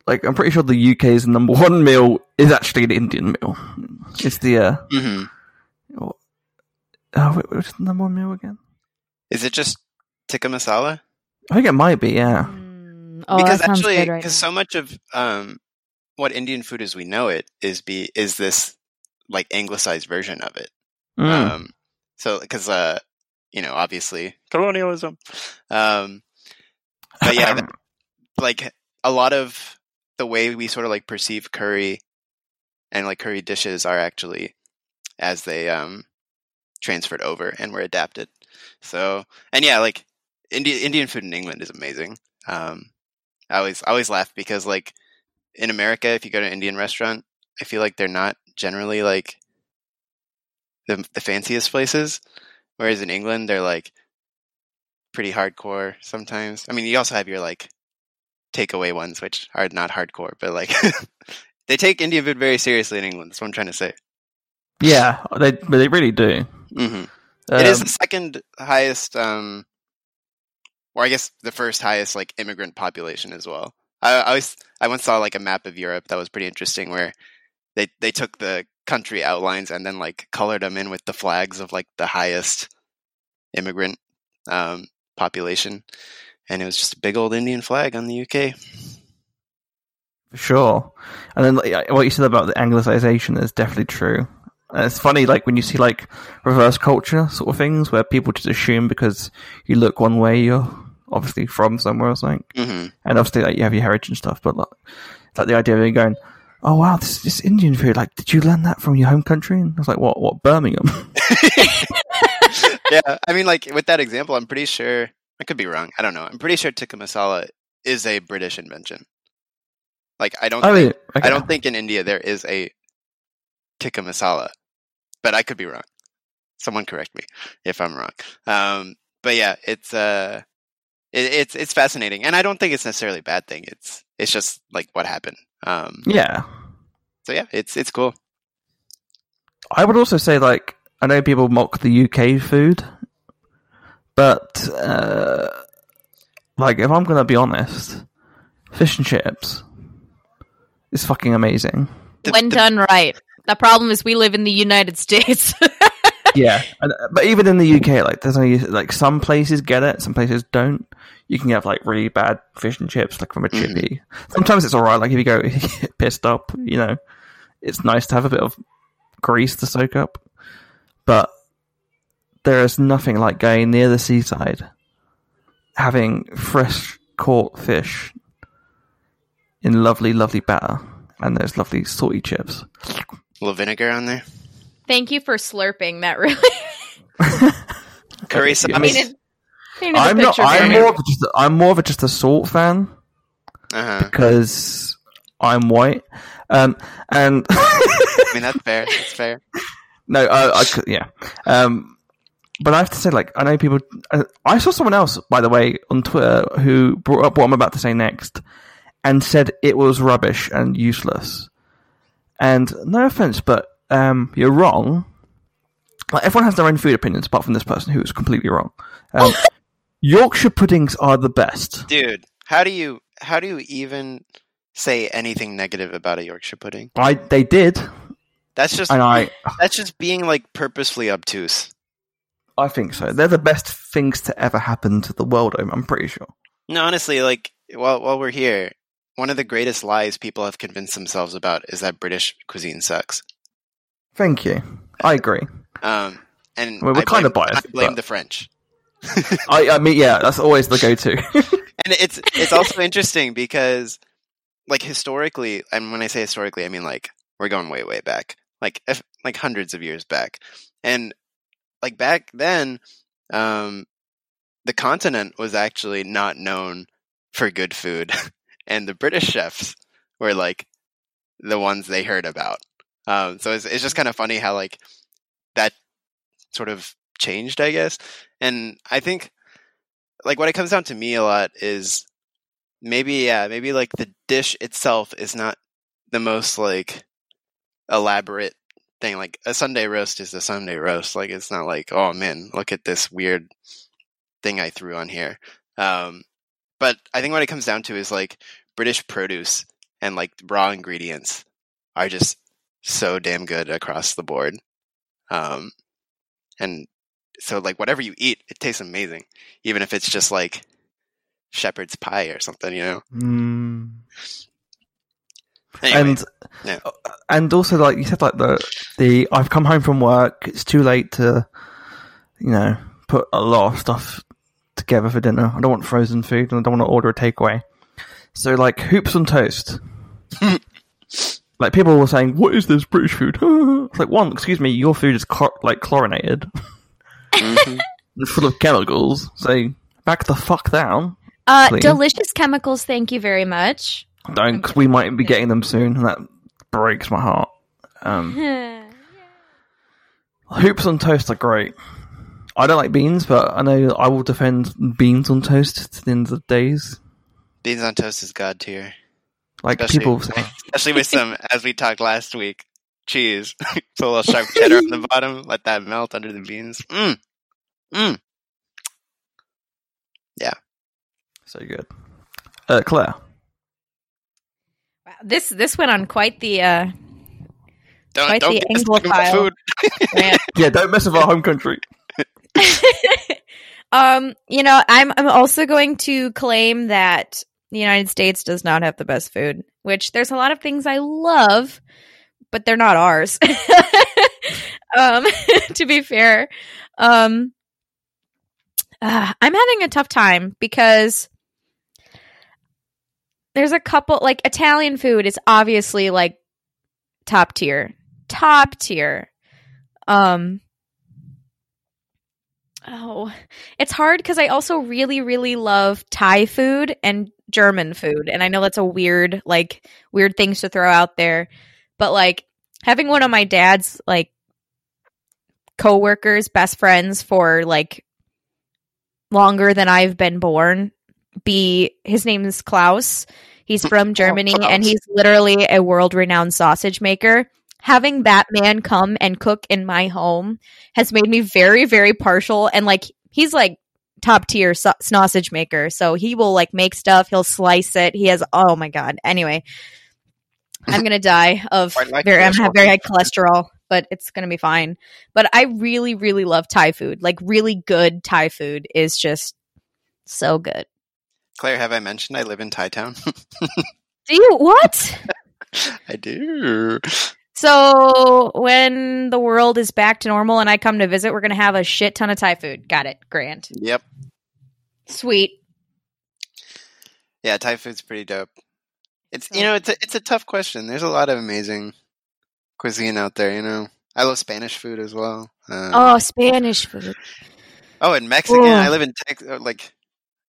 like, I'm pretty sure the UK's number one meal is actually an Indian meal. It's the uh, hmm oh, wait, what's the number one meal again? Is it just tikka masala? I think it might be. Yeah. Mm, oh, because actually, good right because so much of um, what Indian food as we know it is be is this like anglicized version of it. Mm. Um, so because uh, you know, obviously colonialism. Um, but yeah, <laughs> th- like a lot of the way we sort of like perceive curry and like curry dishes are actually as they um transferred over and were adapted. So and yeah, like Indian Indian food in England is amazing. Um, I always I always laugh because like in America, if you go to an Indian restaurant, I feel like they're not generally like the the fanciest places, whereas in England they're like pretty hardcore sometimes. I mean, you also have your like takeaway ones, which are not hardcore, but like <laughs> they take Indian food very seriously in England. That's what I'm trying to say. yeah, they they really do. hmm it is Um, the second highest, um, or I guess the first highest like immigrant population as well. I, I always I once saw like a map of Europe that was pretty interesting, where they they took the country outlines and then like colored them in with the flags of like the highest immigrant um, population, and it was just a big old Indian flag on the UK. For sure. And then like, what you said about the anglicization is definitely true. And it's funny, like when you see like reverse culture sort of things, where people just assume because you look one way, you're obviously from somewhere or something. hmm And obviously, like you have your heritage and stuff. But like, it's like the idea of you going, "Oh wow, this this Indian food. Like, did you learn that from your home country?" And I was like, "What? What? Birmingham?" <laughs> yeah, I mean, like with that example, I'm pretty sure I could be wrong. I don't know. I'm pretty sure tikka masala is a British invention. Like, I don't, I think, okay. I don't think in India there is a tikka masala, but I could be wrong. Someone correct me if I'm wrong. Um, but yeah, it's uh, it, it's it's fascinating, and I don't think it's necessarily a bad thing. It's it's just like what happened. Um, Yeah, so yeah, it's it's cool. I would also say like I know people mock the UK food, but uh, like if I'm gonna be honest, fish and chips is fucking amazing. The- when the- done right. The problem is we live in the United States. <laughs> yeah, but even in the UK, like there's only like some places get it, some places don't. You can have like really bad fish and chips, like from a Mhm. chippy. Sometimes it's alright. Like if you go you <laughs> get pissed up, you know, it's nice to have a bit of grease to soak up. But there is nothing like going near the seaside, having fresh caught fish in lovely, lovely batter, and those lovely salty chips. A little vinegar on there. Thank you for slurping that really <laughs> Curry Yeah. sauce. I mean, painted, painted the I'm not. I'm more of a, just. A, I'm more of a, just a salt fan uh-huh. because I'm white. Um, and <laughs> I mean, that's fair. That's fair. no, I, I could, yeah. Um, but I have to say, like, I know people. uh, I saw someone else, by the way, on Twitter who brought up what I'm about to say next, and said it was rubbish and useless. And no offense, but um, you're wrong. Like everyone has their own food opinions, apart from this person who is completely wrong. Um, Yorkshire puddings are the best. Dude, how do you how do you even say anything negative about a Yorkshire pudding? I they did, That's just and I that's just being like purposefully obtuse. I think so. They're the best things to ever happen to the world. I'm, I'm pretty sure. No, honestly, like while while we're here, one of the greatest lies people have convinced themselves about is that British cuisine sucks. Thank you. I agree. Um, and Well, we're I kind of biased, I blame but- the French. <laughs> I, I mean, yeah, that's always the go-to. <laughs> and it's it's also interesting because like historically and when i say historically i mean like we're going way way back like if, like hundreds of years back. And like back then um the continent was actually not known for good food. <laughs> And the british chefs were like the ones they heard about. Um so it's, it's just kind of funny how like that sort of changed i guess. And i think like what it comes down to me a lot is maybe yeah maybe like the dish itself is not the most like elaborate thing like a sunday roast is a sunday roast. Like it's not like oh man look at this weird thing i threw on here. Um but i think what it comes down to is like british produce and like raw ingredients are just so damn good across the board. Um and so like whatever you eat it tastes amazing even if it's just like shepherd's pie or something, you know. Mm. Anyway, and yeah. and also like you said like the the I've come home from work it's too late to you know put a lot of stuff together for dinner I don't want frozen food and I don't want to order a takeaway so like hoops on toast <laughs> like people were saying what is this British food <laughs> it's like one excuse me your food is chlor- like chlorinated <laughs> Mhm. full of chemicals so back the fuck down Uh, Please. delicious chemicals. Thank you very much. don't because we might be getting them soon and that breaks my heart um <laughs> Hoops on toast are great. I don't like beans, but I know I will defend beans on toast to the end of the days. Beans on toast is god tier, Like Especially- people say, <laughs> especially with some, as we talked last week, cheese. <laughs> Put a little sharp cheddar on the bottom. Let that melt under the beans. Mm. Mm. Yeah. So good. Uh, Claire, Wow, This this went on quite the uh, Don't Quite don't the get us Anglophile. food. <laughs> yeah, don't mess with our home country. <laughs> um, you know, I'm I'm also going to claim that the United States does not have the best food. Which there's a lot of things I love, but they're not ours. <laughs> um, to be fair, um, uh, I'm having a tough time because there's a couple like Italian food is obviously like top tier, top tier. Um, Oh, it's hard because I also really, really love Thai food and German food. And I know that's a weird, like, weird things to throw out there. But, like, having one of my dad's, like, coworkers, best friends for, like, longer than I've been born be his name is Klaus. He's from Germany and he's literally a world renowned sausage maker. Having that man come and cook in my home has made me very, very partial. And like, he's like top tier sa- sausage maker. So he will like make stuff, he'll slice it. He has, oh my God. Anyway, I'm <laughs> going to die of like very, I'm have very high cholesterol, but it's going to be fine. But I really, really love Thai food. Like, really good Thai food is just so good. Claire, have I mentioned I live in Thai Town? <laughs> Do you what? I do. So when the world is back to normal and I come to visit, we're gonna have a shit ton of Thai food. Got it. Grand. Yep. Sweet. Yeah, Thai food's pretty dope. It's you know it's a, it's a tough question. There's a lot of amazing cuisine out there. You know, I love Spanish food as well. Um, Oh, Spanish food. Oh, and Mexican. Ugh. I live in Tex, uh, like,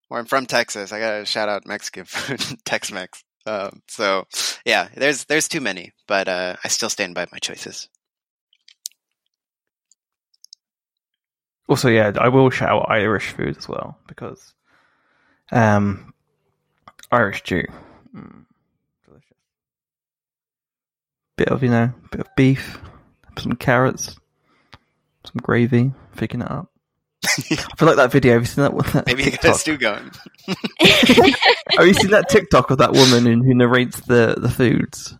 or I'm from Texas. I gotta shout out Mexican <laughs> food, Tex-Mex. Um, so yeah, there's there's too many, but uh, I still stand by my choices. Also, yeah, I will shout out Irish food as well because um, Irish stew, mm, delicious. Bit of you know, bit of beef, some carrots, some gravy, picking it up. <laughs> I feel like that video. Have you seen that? one? that Maybe you got a TikTok? stew going. <laughs> Have you seen that TikTok of that woman who, who narrates the the foods?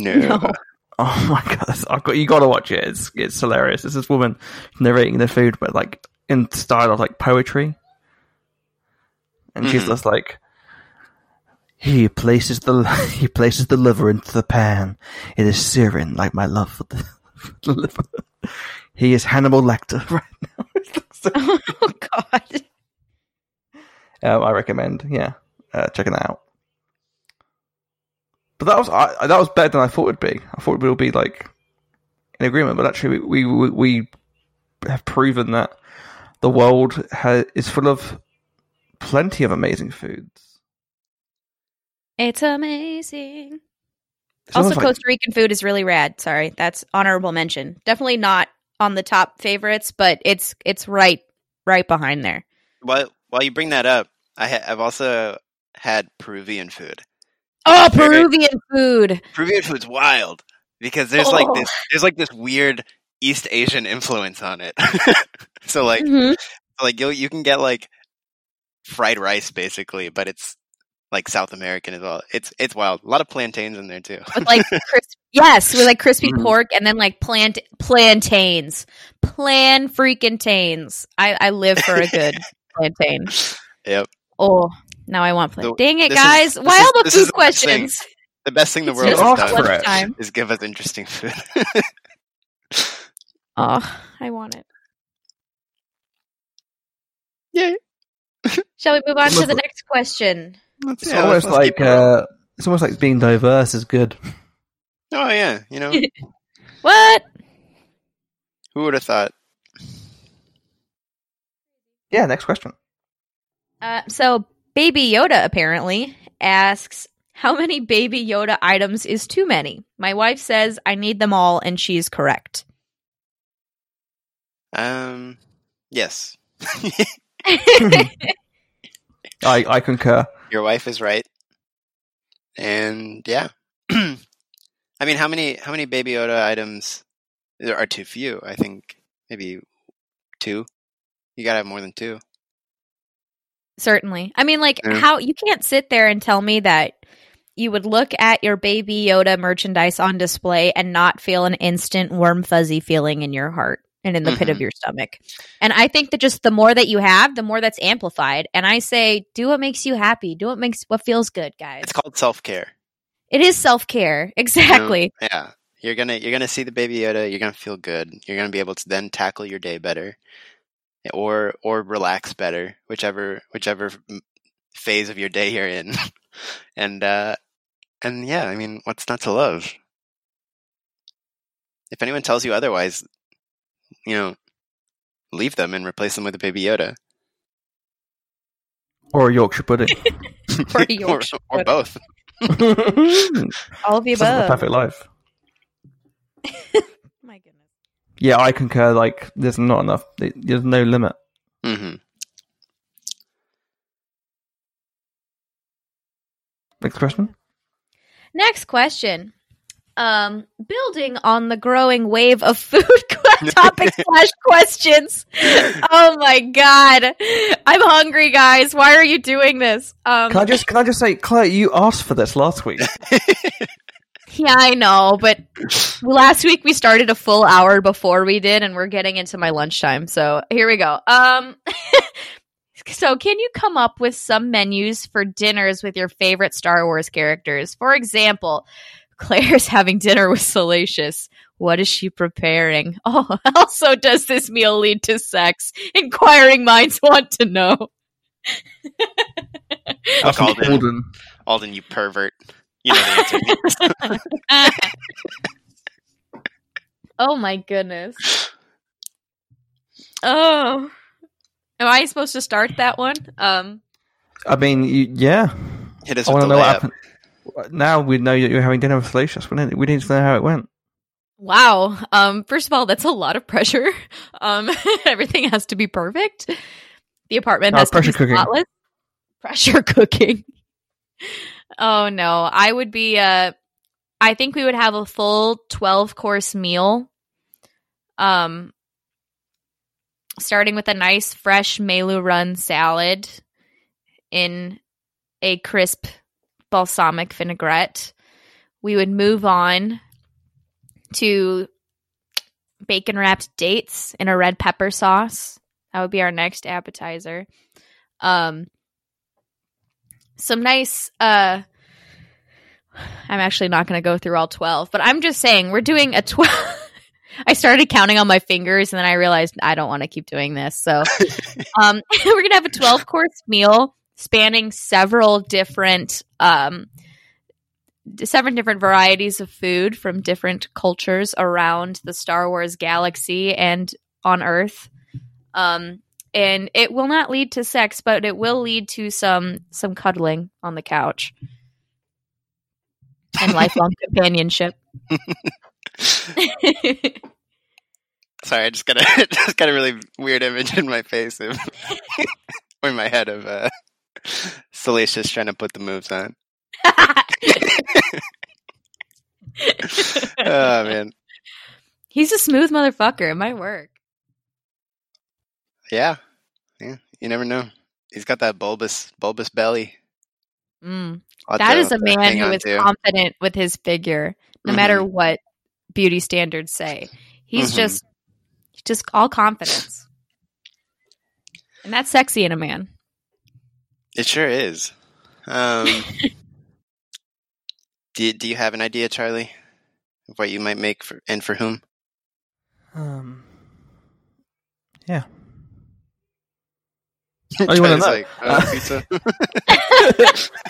No. No. Oh my god! I've got you. Got to watch it. It's it's hilarious. It's this woman narrating the food, but like in style of like poetry, and she's Mhm. just like, he places the <laughs> he places the liver into the pan. It is searing like my love for the, for <laughs> the liver. He is Hannibal Lecter <laughs> right now. So- oh God. um, I recommend, yeah, uh, checking that out. But that was I, that was better than I thought it'd be. I thought we would be like in agreement, but actually we we, we have proven that the world ha- is full of plenty of amazing foods. It's amazing. Also, like- Costa Rican food is really rad. Sorry, that's honorable mention. Definitely not on the top favorites, but it's it's right right behind there. While while you bring that up, I ha- I've also had Peruvian food. Oh, Very- Peruvian food. Peruvian food's wild because there's like Oh. this there's like this weird East Asian influence on it. <laughs> so like Mhm. like you you can get like fried rice basically, but it's like South American as well. It's it's wild. A lot of plantains in there too. With like <laughs> crisp, yes, with like crispy Mhm. pork and then like plant plantains, plan freaking tains. I I live for a good <laughs> plantain. Yep. Oh, now I want plantain. The- Dang it, this is- guys! this Why is- all the this is food the thing. questions? The best thing the world has off done for is give us interesting food. <laughs> Oh, I want it. Yay. Shall we move on to the next question? It's Yeah, almost let's like uh, it's almost like being diverse is good. oh yeah, you know <laughs> What? who would have thought? Yeah, next question. Uh, so, Baby Yoda apparently asks, How many Baby Yoda items is too many? My wife says I need them all, and she's correct. Um, yes, <laughs> <laughs> I I concur. Your wife is right, and yeah. <clears throat> I mean, how many how many Baby Yoda items there are too few? I think maybe two. You gotta have more than two. Certainly. I mean, like, Yeah. how you can't sit there and tell me that you would look at your Baby Yoda merchandise on display and not feel an instant warm, fuzzy feeling in your heart and in the pit of Mhm. your stomach. And I think that just the more that you have, the more that's amplified. And I say, do what makes you happy. Do what makes what feels good, guys. It's called self care. It is self care. <laughs> Exactly. Yeah, you're gonna you're gonna see the Baby Yoda. You're gonna feel good. You're gonna be able to then tackle your day better, or or relax better, whichever whichever phase of your day you're in. <laughs> and uh, and yeah, I mean, what's not to love? If anyone tells you otherwise, you know, leave them and replace them with a Baby Yoda, Or a Yorkshire pudding. <laughs> Or a <laughs> Yorkshire or, or both. <laughs> All of the Sounds like the above. perfect life. My goodness. Yeah, I concur. Like, there's not enough. There's no limit. Mm-hmm. Next question. Next question. Um, building on the growing wave of food <laughs> topics <laughs> slash questions. Oh my god, I'm hungry, guys. Why are you doing this? Um, Can I just can I just say, Claire, you asked for this last week. <laughs> yeah, I know, but last week we started a full hour before we did, and we're getting into my lunchtime. So here we go. Um, so can you come up with some menus for dinners with your favorite Star Wars characters? For example, Claire's having dinner with Salacious. What is she preparing? <laughs> Oh, also, does this meal lead to sex? Inquiring minds want to know. <laughs> That's Alden. Alden. Alden, you pervert. You know the answer. <laughs> oh my goodness. Oh. Am I supposed to start that one? Um I mean, you, yeah. Hit us I with want the to know what happened. Now we know that you're having dinner with Salacious. We need, we need to know how it went. Wow. Um, first of all, that's a lot of pressure. <laughs> Um, <laughs> everything has to be perfect. The apartment Oh, has to pressure be cooking. spotless. Pressure <laughs> cooking. oh no, I would be. Uh, I think we would have a full twelve course meal. Um, starting with a nice fresh meiloorun salad in a crisp balsamic vinaigrette. We would move on to bacon wrapped dates in a red pepper sauce. That would be our next appetizer. Um some nice uh I'm actually not going to go through all 12, but I'm just saying we're doing a 12 <laughs> I started counting on my fingers and then I realized I don't want to keep doing this. So <laughs> um <laughs> we're going to have a 12 course meal spanning several different um seven different varieties of food from different cultures around the Star Wars galaxy and on Earth. Um, and it will not lead to sex, but it will lead to some some cuddling on the couch and lifelong <laughs> companionship. <laughs> Sorry, I just got a <laughs> just got a really weird image in my face of, or in my head of uh, Salacious trying to put the moves on. <laughs> oh man, He's a smooth motherfucker. It might work. yeah, yeah. You never know. He's got that bulbous bulbous belly. Mm. That is a man who is to. confident with his figure, no Mhm. matter what beauty standards say. He's Mhm. just just all confidence. And that's sexy in a man. It sure is. Um, <laughs> do you, do you have an idea, Charlie, of what you might make for and for whom? Um, yeah. <laughs> Oh, you wanna know? like, uh, pizza.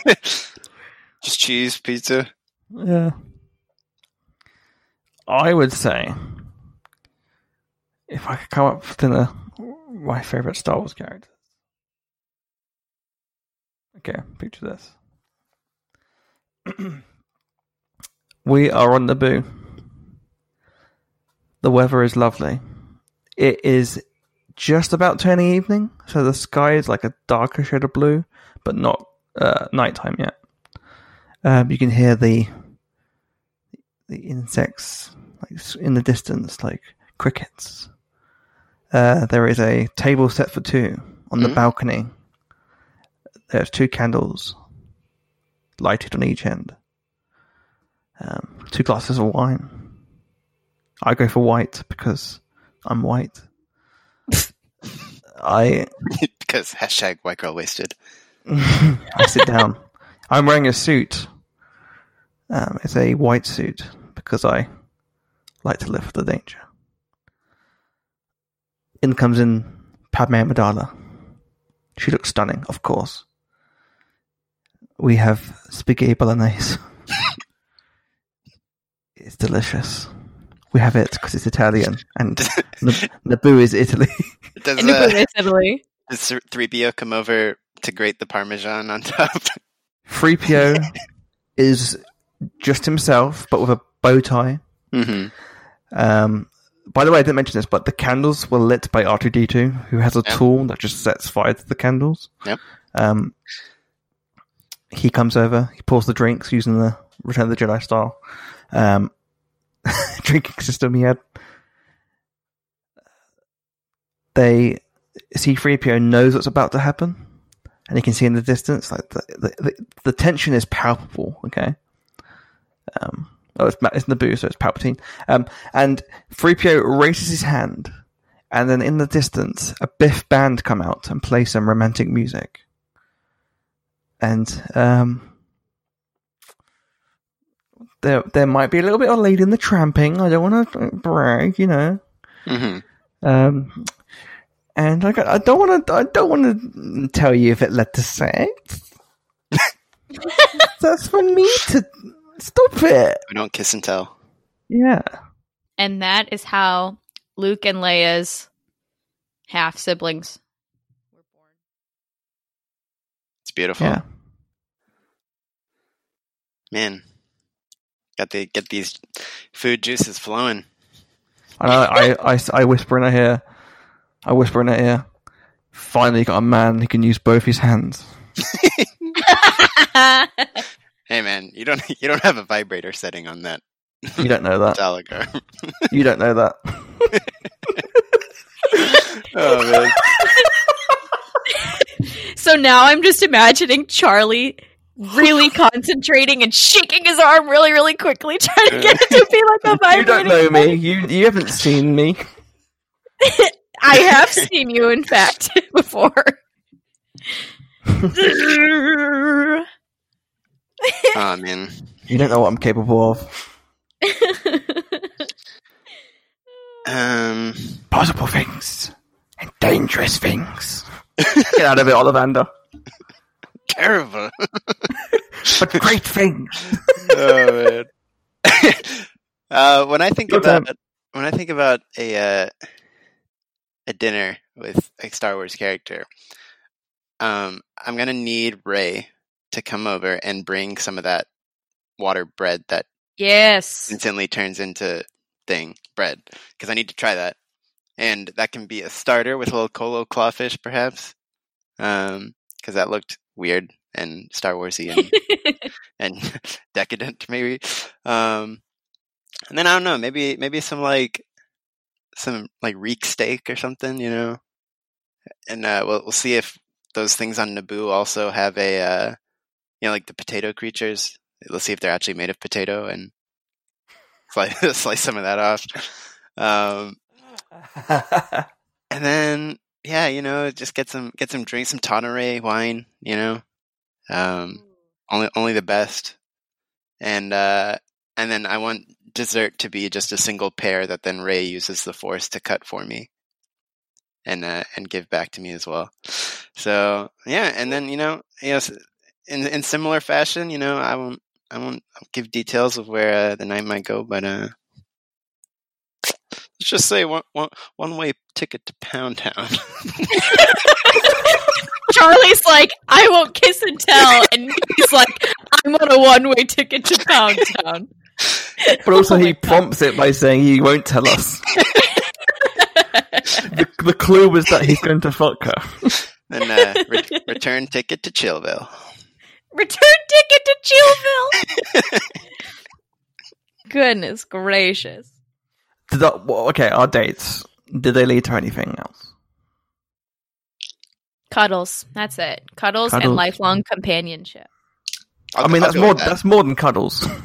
<laughs> Just cheese pizza. Yeah. I would say if I could come up with dinner, my favorite Star Wars characters. Okay, picture this. <clears throat> we are on the Naboo. The weather is lovely. It is just about turning evening, so the sky is like a darker shade of blue, but not uh, nighttime yet. Um, you can hear the the insects like in the distance, like crickets. Uh, there is a table set for two on the Mm. balcony. There's two candles lighted on each end. Um, two glasses of wine. I go for white because I'm white. <laughs> I because hashtag white girl wasted. <laughs> I sit down. I'm wearing a suit. Um, it's a white suit because I like to live with the danger. In comes in Padme Amidala. She looks stunning, of course. We have spaghetti bolognese. <laughs> it's delicious. We have it because it's Italian, and <laughs> Nab- Naboo is Italy. Does And uh, Italy. does 3PO come over to grate the parmesan on top? <laughs> 3PO is just himself, but with a bow tie. hmm Um, by the way, I didn't mention this, but the candles were lit by R2D2, who has a Yep. tool that just sets fire to the candles. Yep. Um, he comes over, he pours the drinks using the Return of the Jedi style um, <laughs> drinking system he had. They C3PO knows what's about to happen, and he can see in the distance like the the, the, the tension is palpable. Okay. Um, oh, it's, it's Naboo, so it's Palpatine. Um, and 3PO raises his hand, and then in the distance, a Bith band come out and play some romantic music. And um, there there might be a little bit of lady in the tramping. I don't want to brag, you know. hmm Um, and I, got, I don't want to. I don't want to tell you if it led to sex. <laughs> That's for me to stop it. We don't kiss and tell. Yeah. And that is how Luke and Leia's half siblings were born. It's beautiful. Yeah. Man, got to get these food juices flowing. And I, I, I, I whisper in her ear. I whisper in her ear. Finally, got a man who can use both his hands. <laughs> Hey man, you don't you don't have a vibrator setting on that You don't know that. Dalagar. You don't know that. <laughs> oh man. So now I'm just imagining Charlie really <laughs> concentrating and shaking his arm really, really quickly, trying to get it to be like a vibrating. You vibrating. don't know me. You you haven't seen me. <laughs> I have seen you, in fact, <laughs> before. Oh man. You don't know what I'm capable of. Um. Possible things and dangerous things. Get out of it, Ollivander. Terrible. But <laughs> great things. oh man. <laughs> uh, when I think Go about time. when I think about a uh, a dinner with a Star Wars character, um, I'm gonna need Rey to come over and bring some of that water bread that yes. instantly turns into thing bread because I need to try that, and that can be a starter with a little colo clawfish, perhaps, um, because that looked weird and Star Warsy and <laughs> and <laughs> decadent maybe. Um, and then I don't know, maybe maybe some like some like reek steak or something, you know. And uh, we'll we'll see if those things on Naboo also have a uh, you know like the potato creatures. Let's see if they're actually made of potato and <laughs> slice slice some of that off. Um, <laughs> and then yeah, you know, just get some get some drink, some Toniray wine, you know. Um, only only the best. And uh and then I want dessert to be just a single pear that then Rey uses the force to cut for me. And uh and give back to me as well. So, yeah, and then you know, yes, in in similar fashion, you know, I won't I won't give details of where uh, the night might go, but uh let's just say one one one way ticket to Pound Town. <laughs> Charlie's like, I won't kiss and tell, and he's like, I'm on a one-way ticket to Pound Town. But also, Oh he God. prompts it by saying he won't tell us. the, the clue was that he's going to fuck her. and uh, re- return ticket to Chillville. Return ticket to Chillville. <laughs> Goodness gracious. Did that, well, okay, our dates. Did they lead to anything else? Cuddles. That's it. Cuddles, and lifelong companionship. I'll- I mean, I'll that's more. that. That's more than cuddles. <laughs>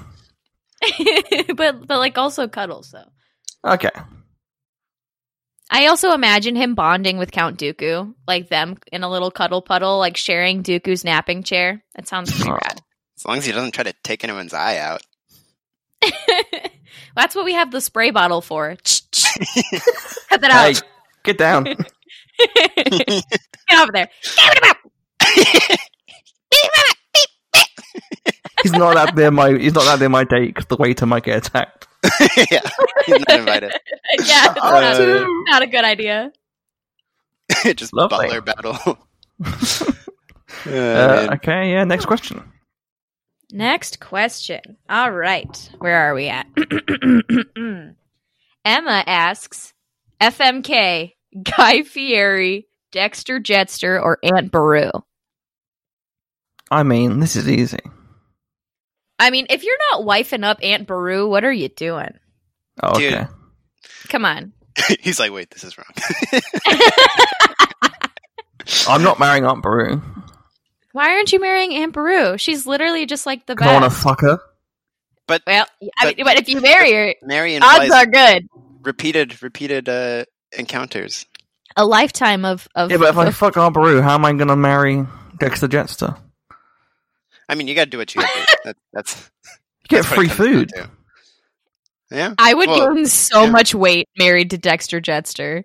<laughs> but but like also cuddles though. Okay. I also imagine him bonding with Count Dooku, like them in a little cuddle puddle, like sharing Dooku's napping chair. That sounds pretty Oh. rad. As long as he doesn't try to take anyone's eye out. <laughs> That's what we have the spray bottle for. <laughs> Cut that Hey, out. get down. <laughs> Get over there. Give it up. he's not out there. My he's not out there. My date because the waiter might get attacked. yeah, he's not invited. yeah, it's Oh, not, dude. not a good idea. Just Lovely. butler battle. Oh, Uh, okay. Yeah. Next question. Next question. All right. Where are we at? <clears throat> Emma asks FMK, Guy Fieri, Dexter Jetster, or Aunt Beru? I mean, this is easy. I mean, if you're not wifing up Aunt Beru, what are you doing? Oh, Dude. Come on. <laughs> he's like, wait, this is wrong. <laughs> <laughs> I'm not marrying Aunt Beru. Why aren't you marrying Aunt Beru? She's literally just like the 'cause I want to fuck her. but well, I mean, but if you marry her, Mary odds implies are good. repeated, repeated uh, encounters. A lifetime of of, Yeah, but if I fuck Aunt Beru, how am I going to marry Dexter Jetster? I mean, you got to do what you got to do. <laughs> That, that's You get that's what free it comes down food. Yeah, I would Well, gain so yeah. much weight married to Dexter Jetster.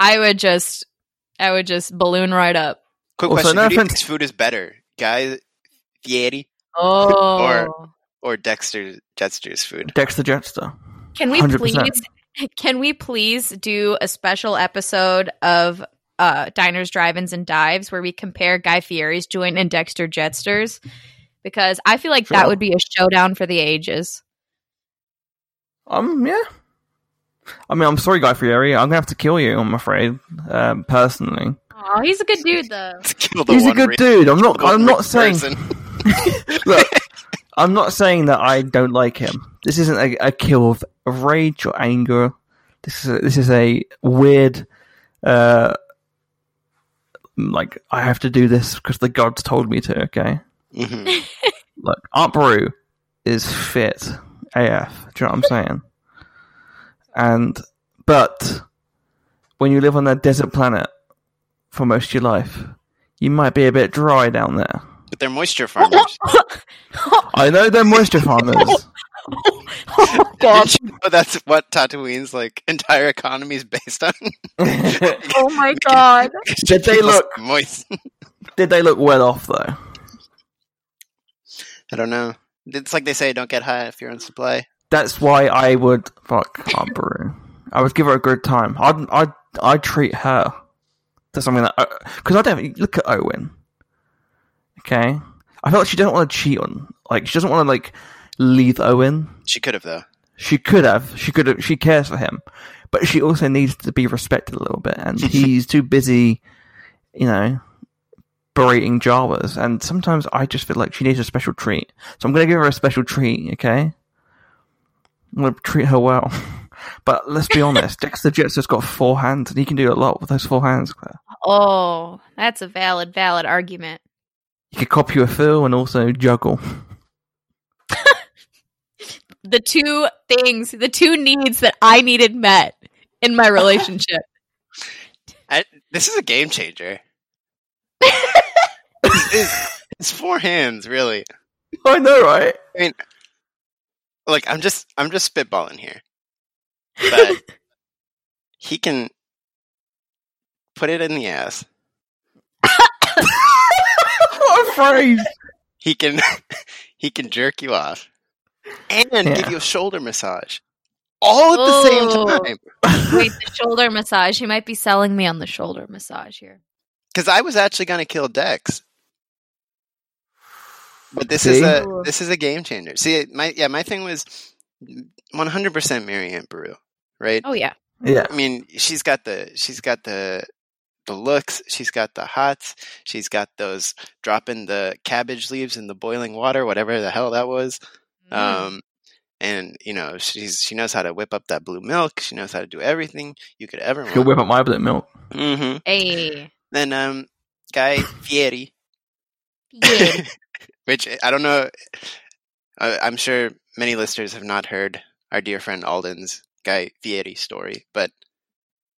I would just, I would just balloon right up. Quick Also, question: no Who do you think's food is better, Guy Fieri Oh, or Dexter Jetster's food? Dexter Jetster. can we 100%. please? <laughs> Can we please do a special episode of uh, Diners, Drive-ins, and Dives where we compare Guy Fieri's joint and Dexter Jetster's? Because I feel like that would be a showdown for the ages. Um, yeah. I mean, I'm sorry, Guy Fieri. I'm gonna have to kill you. I'm afraid, um, personally. Oh, he's a good dude though. <laughs> He's a good rich- dude. I'm not. I'm not saying. <laughs> <laughs> Look, I'm not saying that I don't like him. This isn't a, a kill of, of rage or anger. This is a, this is a weird, uh, like I have to do this because the gods told me to. Okay, Mhm. look, Aunt Beru is fit AF. Do you know what I'm saying? And but when you live on a desert planet for most of your life, you might be a bit dry down there. But they're moisture farmers. <laughs> I know they're moisture farmers. <laughs> oh god. Didn't you know that's what Tatooine's like entire economy is based on. <laughs> Oh my god. Did they look? moist? Did they look well off though? I don't know. It's like they say, don't get high if you're on supply. That's why I would fuck Aunt Beru. I would give her a good time. I'd I'd I'd treat her to something that uh, because I don't look at Owen. Okay, I feel like she doesn't want to cheat on. Like she doesn't want to like leave Owen. She could have though. She could have. She could have. She cares for him, but she also needs to be respected a little bit. And <laughs> he's too busy, you know, berating Jawas. And sometimes I just feel like she needs a special treat. So I'm going to give her a special treat. Okay, I'm going to treat her well. <laughs> But let's be honest, <laughs> Dexter Jets has got four hands, and he can do a lot with those four hands. Clare. Oh, that's a valid, valid argument. He could copy a fill and also juggle. <laughs> The two things, the two needs that I needed met in my relationship. <laughs> I, this is a game changer. <laughs> it's, it's, it's four hands, really. I know, right? I mean, like I'm just, I'm just spitballing here, but he can put it in the ass. what a phrase! He can, <laughs> he can jerk you off, and Yeah. give you a shoulder massage, all at the same time. Wait, the shoulder massage. He might be selling me on the shoulder massage here. Because I was actually going to kill Dex, but this is a this is a game changer. See, my yeah, my thing was 100% Mary Aunt Beru, right? Oh yeah. Yeah, I mean, she's got the she's got the the looks, she's got the hots, she's got those dropping the cabbage leaves in the boiling water, whatever the hell that was. Mm. Um, and you know, she's she knows how to whip up that blue milk. She knows how to do everything you could ever she'll want. whip up my blue milk. hmm hey. Then um, Guy Fieri, Yeah. <laughs> which I don't know. I, I'm sure many listeners have not heard our dear friend Alden's Guy Fieri story, but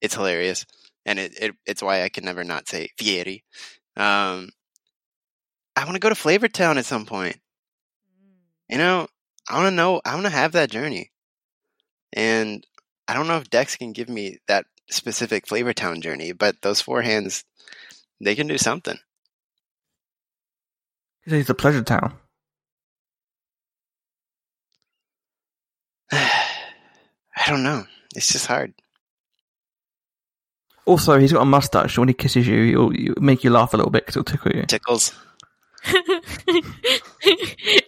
it's hilarious, and it, it it's why I can never not say Fieri. Um, I want to go to Flavortown at some point. You know, I want to know. I want to have that journey, and I don't know if Dex can give me that specific Flavortown journey, but those four hands, they can do something. He's a pleasure town. <sighs> I don't know. It's just hard. Also, he's got a mustache. So when he kisses you, he'll, he'll make you laugh a little bit because he'll tickle you. Tickles. <laughs>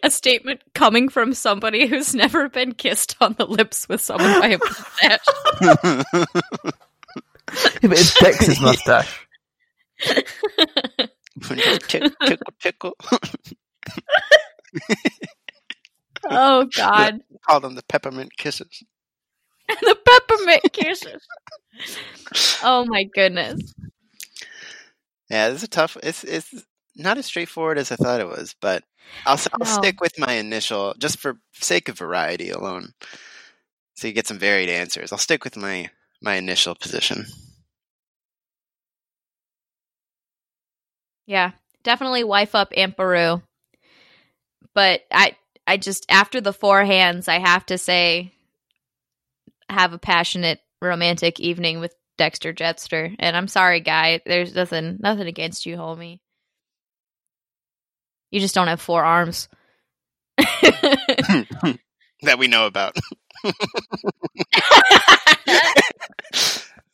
a statement coming from somebody who's never been kissed on the lips with someone by a mustache. <laughs> Yeah, but it's Dex's mustache. <laughs> tickle, tickle, tickle. oh God, Call them the peppermint kisses. <laughs> the peppermint <laughs> kisses. Oh my goodness. Yeah, this is a tough. It's it's not as straightforward as I thought it was, but I'll I'll No. stick with my initial just for sake of variety alone, so you get some varied answers. I'll stick with my my initial position. Yeah, definitely wife up Aunt Beru. But I I just after the four hands, I have to say have a passionate romantic evening with Dexter Jetster. And I'm sorry, guy. There's nothing nothing against you, homie. You just don't have four arms. <laughs> that we know about. <laughs> oh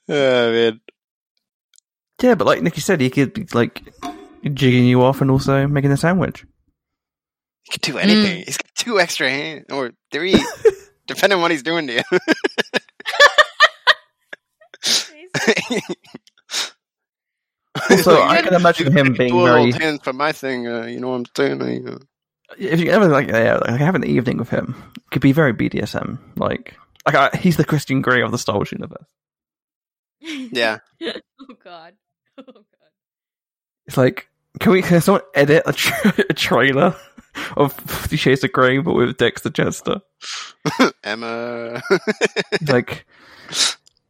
man, Yeah, but like Nicky said, he could be like jigging you off and also making a sandwich. he could do anything. Mm. He's got two extra hands or three. <laughs> depending on what he's doing to you. Also, I can imagine him being Dual very. hands for my thing. Uh, you know what I'm saying? I, uh, If you ever like, yeah, like have an evening with him, it could be very BDSM. Like, like I, he's the Christian Grey of the Star Wars universe. yeah. <laughs> oh God. Oh God. It's like, can we? Can someone edit a, tra- <laughs> a trailer <laughs> of Fifty Shades of Grey, but with Dexter Chester? <laughs> Emma. <laughs> Like,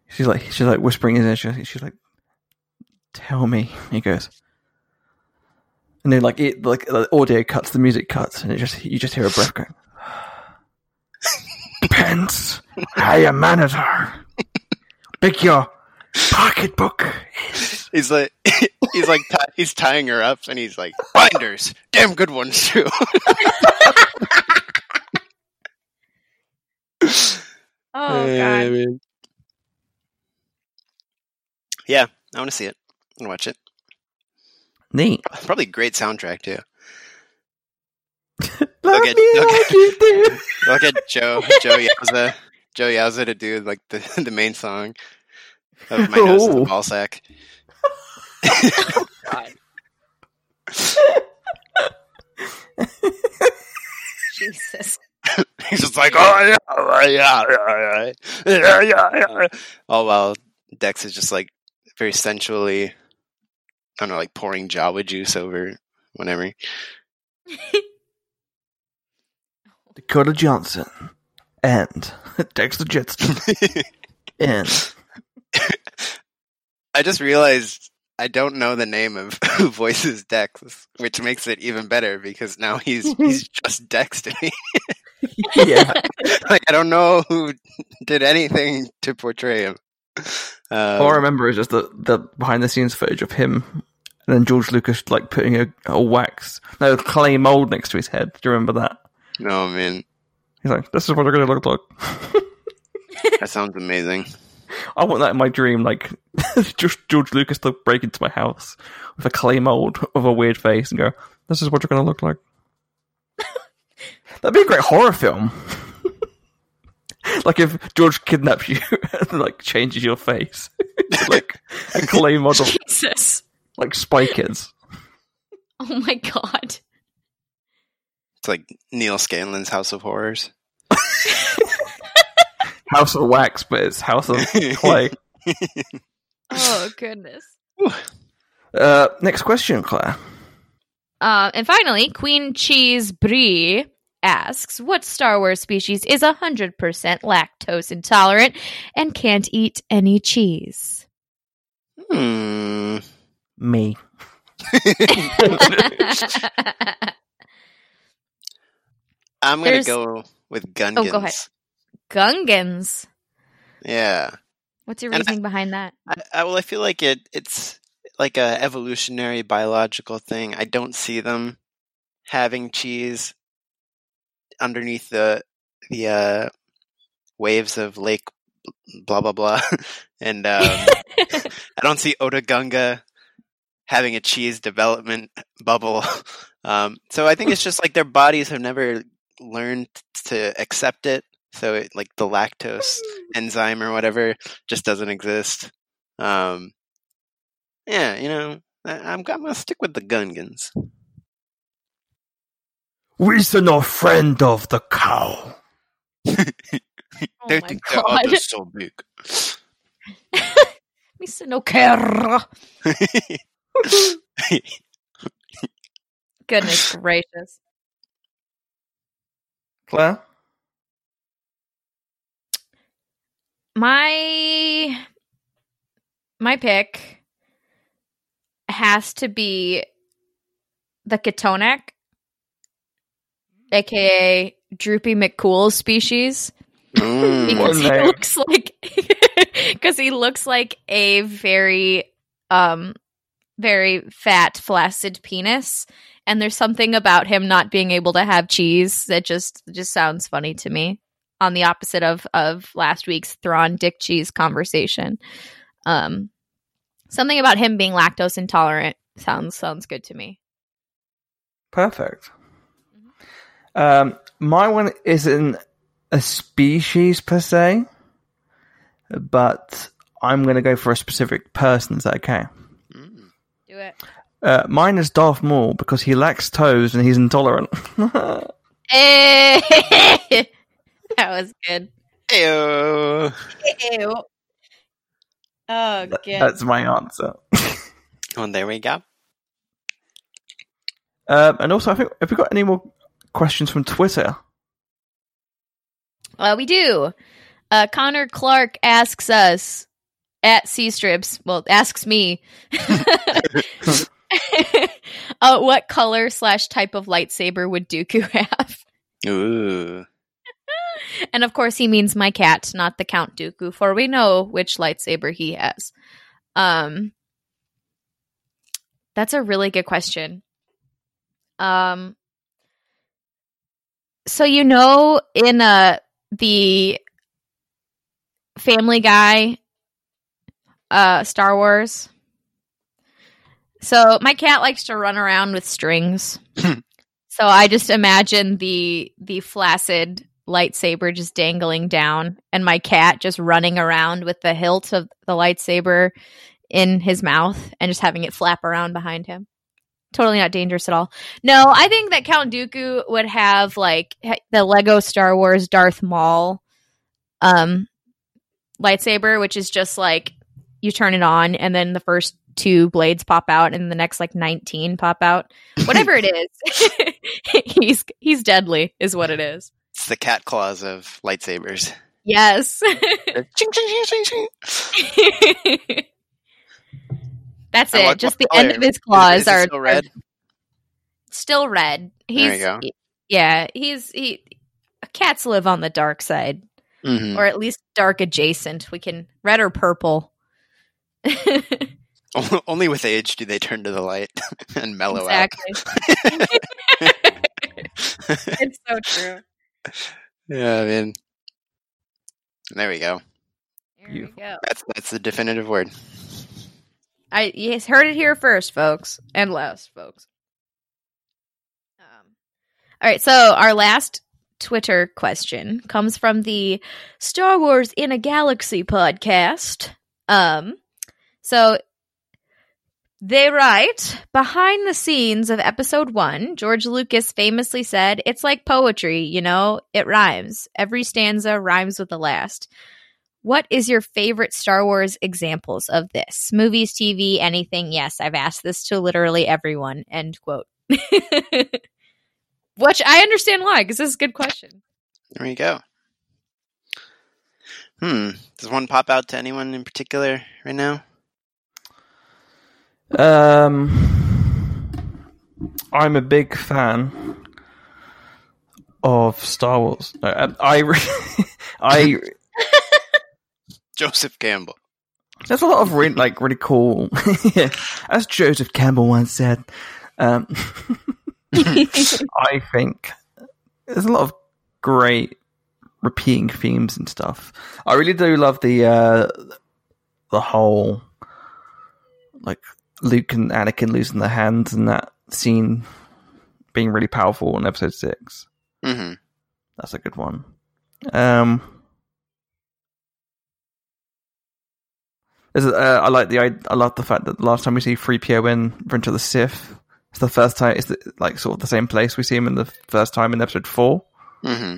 she's like, she's like whispering in his ear. She's like, "Tell me." He goes, and then like it, like the audio cuts, the music cuts, and it just you just hear a breath going. Your manners are. Big your pocketbook is. He's like, <laughs> he's like, ti- he's tying her up, and he's like, binders, damn good ones too. <laughs> Oh Yeah, God. man. Yeah, I want to see it and watch it. Neat. Probably great soundtrack too. <laughs> Love Okay, me okay. like you do. Look at Joe, Joh Yowza, Joh Yowza to do like the the main song of my oh. nose to the Oh. ball sack. <laughs> Oh, God. Jesus. He's just like, oh yeah, yeah, yeah, yeah, yeah, yeah, yeah. All while Dex is just like very sensually, I don't know, like pouring Jawa juice over whatever. <laughs> Dakota Johnson and <laughs> Dexter Jetson and I just realized I don't know the name of <laughs> who voices Dex, which makes it even better because now he's <laughs> he's just Dex to me. <laughs> yeah. like I don't know who did anything to portray him. Um, All I remember is just the, the behind the scenes footage of him and then George Lucas like putting a, a wax, no, clay mold next to his head. Do you remember that? no man, He's like, this is what they're going to look like. that sounds amazing. I want that in my dream, like <laughs> just George Lucas to break into my house with a clay mold of a weird face and go, this is what you're going to look like. That'd be a great horror film. <laughs> like if George kidnaps you <laughs> and like changes your face like a clay model, Jesus. like Spy Kids. Oh my God. It's like Neal Scanlan's House of Horrors. House of Wax, but it's House of Clay. <laughs> Oh goodness. Uh, next question, Clare. Uh, and finally, Queen Cheese Brie asks, "What Star Wars species is hundred percent lactose intolerant and can't eat any cheese?" Hmm. Me. <laughs> <laughs> I'm gonna There's- go with Gungans. Oh, go ahead. Gungans. Yeah. What's your And I- reasoning behind that? I, I, well, I feel like it. It's like a evolutionary biological thing. I don't see them having cheese underneath the the uh, waves of Lake blah blah blah, <laughs> and um, <laughs> I don't see Otoh Gunga having a cheese development bubble. <laughs> Um, so I think it's just like their bodies have never learned to accept it. So it, like the lactose enzyme or whatever just doesn't exist. Um, yeah, you know, I, I'm, I'm gonna stick with the Gungans. We are no friend of the cow. oh They my think their god, udder's <laughs> so big. Mr. No care. Goodness gracious. Clare? My my pick has to be the Kitonak, aka Droopy McCool species. Mm. because he name. looks like <laughs> because he looks like a very um very fat flaccid penis and there's something about him not being able to have cheese that just just sounds funny to me on the opposite of of last week's Thrawn dick cheese conversation um something about him being lactose intolerant sounds sounds good to me Perfect. Um, my one isn't a species per se, but I'm going to go for a specific person. Is that okay? Mm. Do it. Uh, mine is Darth Maul because he lacks toes and he's intolerant. <laughs> Eh. <laughs> <laughs> that was good. Ew. Ew. Oh, good. That's my answer. <laughs> Well, there we go. Um, and also, I think have we got any more questions from Twitter? Well, we do. Uh, Connor Clark asks us at C Strips. Well, asks me. <laughs> uh, what color slash type of lightsaber would Dooku have? Ooh. <laughs> And of course, he means my cat, not the Count Dooku, for we know which lightsaber he has. Um, that's a really good question. Um, so you know, in uh the Family Guy, uh, Star Wars. So my cat likes to run around with strings. <clears throat> so I just imagine the the flaccid lightsaber just dangling down and my cat just running around with the hilt of the lightsaber in his mouth and just having it flap around behind him. Totally not dangerous at all. No, I think that Count Dooku would have like the Lego Star Wars Darth Maul um lightsaber, which is just like you turn it on and then the first two blades pop out and the next like 19 pop out. Whatever it is. <laughs> he's he's deadly is what it is. It's the cat claws of lightsabers. Yes. Ching, ching, ching. That's it. Just the end of his claws is it are still red. are still red. He's There you go. yeah, he's he cats live on the dark side Mhm. or at least dark adjacent. We can red or purple. <laughs> Only with age do they turn to the light <laughs> and mellow exactly. out. <laughs> it's so true. Yeah, I mean, there we go. There we go. That's that's the definitive word. I yes, heard it here first, folks, and last, folks. Um, all right, so our last Twitter question comes from the Star Wars in a Galaxy podcast. Um, so they write behind the scenes of Episode One, George Lucas famously said, "It's like poetry, you know, it rhymes. Every stanza rhymes with the last." What is your favorite Star Wars examples of this? Movies, TV, anything? Yes, I've asked this to literally everyone. End quote. <laughs> Which I understand why, because this is a good question. There you go. Hmm. Does one pop out to anyone in particular right now? Um, I'm a big fan of Star Wars. Um, I, re- <laughs> I, <laughs> Joseph Campbell. there's a lot of really, like really cool. <laughs> As Joseph Campbell once said, um, I think there's a lot of great repeating themes and stuff. I really do love the uh, the whole like Luke and Anakin losing their hands and that scene being really powerful in episode six. hmm That's a good one. Um, there's a- uh, I like the I, I love the fact that the last time we see 3PO in Revenge of the Sith, it's the first time. It's the, like sort of the same place we see him in the first time in episode four. hmm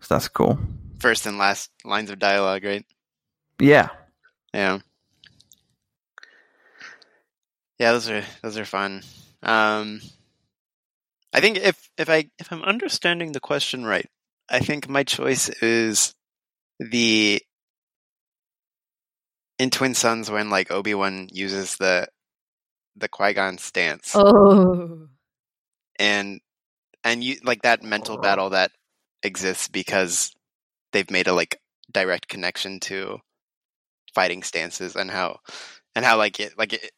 So that's cool. First and last lines of dialogue, right? Yeah, Yeah. Yeah, those are those are fun. Um, I think if if I if I'm understanding the question right, I think my choice is the in Twin Suns when like Obi Wan uses the the Qui Gon stance Oh. and and you like that mental battle that exists because they've made a like direct connection to fighting stances and how and how like it like it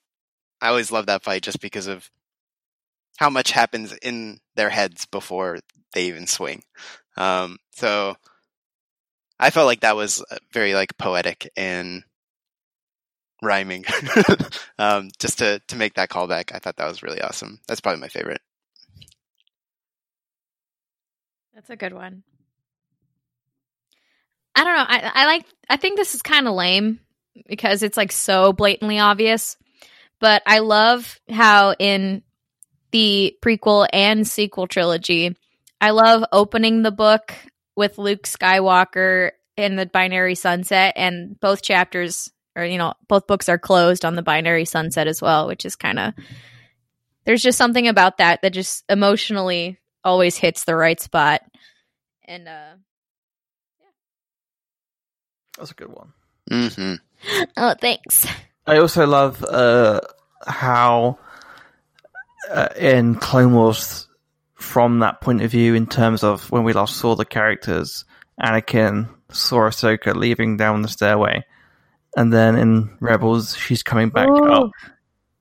I always love that fight just because of how much happens in their heads before they even swing. Um, so I felt like that was uh, very like poetic and rhyming. <laughs> um, just to to make that callback, I thought that was really awesome. That's probably my favorite. That's a good one. I don't know. I, I like. I think this is kind of lame because it's like so blatantly obvious. But I love how in the prequel and sequel trilogy, I love opening the book with Luke Skywalker in the binary sunset, and both chapters or you know both books are closed on the binary sunset as well, which is kind of there's just something about that that just emotionally always hits the right spot. And uh yeah, That's a good one. hmm oh, thanks. I also love uh, how uh, in Clone Wars, from that point of view, in terms of when we last saw the characters, Anakin saw Ahsoka leaving down the stairway, and then in Rebels, she's coming back Ooh. up.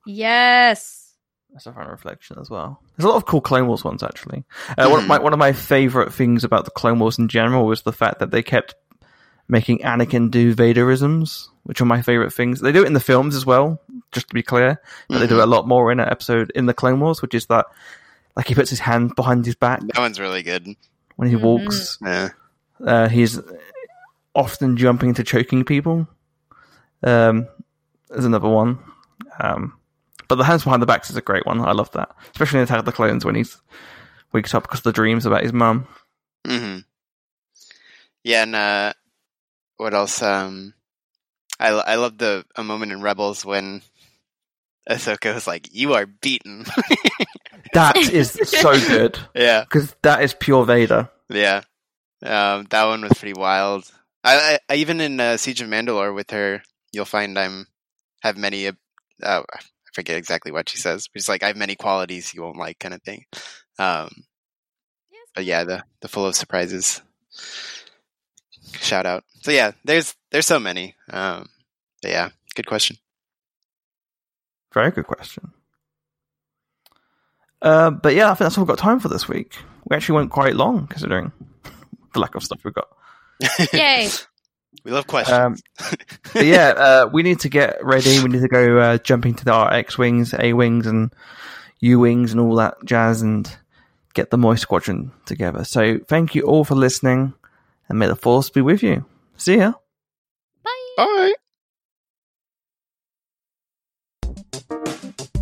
Yes. That's a fun reflection as well. There's a lot of cool Clone Wars ones actually. Uh, one, of my, one of my favorite things about the Clone Wars in general was the fact that they kept making Anakin do Vaderisms, which are my favorite things. They do it in the films as well, just to be clear, but they do it a lot more in an episode in the Clone Wars, which is that like he puts his hand behind his back That one's really good. when he Mhm. walks. Yeah. Uh, he's often jumping into choking people. Um, there's another one. Um, but the hands behind the backs is a great one. I love that, especially in Attack of the Clones when he's wakes up because of the dreams about his mum. hmm Yeah, and uh, what else? Um, I I love the a moment in Rebels when Ahsoka was like, "You are beaten." <laughs> That is so good <laughs> yeah, because that is pure Vader. yeah. Um, that one was pretty wild. I, I, I even in uh, Siege of Mandalore with her, you'll find I'm have many. Uh, uh, I forget exactly what she says, but she's like, "I have many qualities you won't like," kind of thing. Um, but yeah, the the full of surprises. Shout out. So yeah, there's there's so many. Um, but yeah, good question. Very good question. Uh, but yeah, I think that's all we've got time for this week. We actually went quite long considering <laughs> the lack of stuff we've got. <laughs> Yay. we love questions. Um, but yeah, <laughs> uh, we need to get ready. We need to go uh, jump into our X wings, A wings, and U wings, and all that jazz, and get the Moist Squadron together. So thank you all for listening, and may the force be with you. See ya. Bye. All right.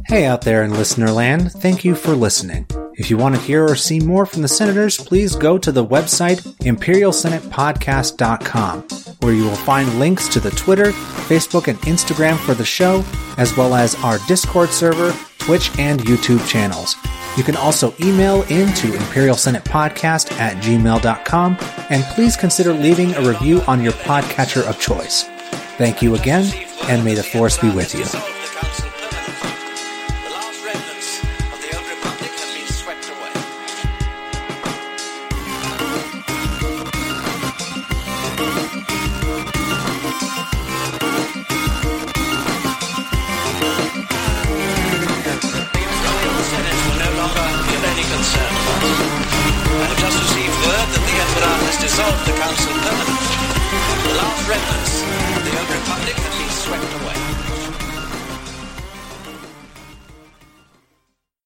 Hey out there in listener land, thank you for listening. If you want to hear or see more from the senators, please go to the website imperialsenatepodcast.com, where you will find links to the Twitter, Facebook, and Instagram for the show, as well as our Discord server, Twitch, and YouTube channels. You can also email into imperialsenatepodcast at gmail.com, and please consider leaving a review on your podcatcher of choice. Thank you again, and may the force be with you.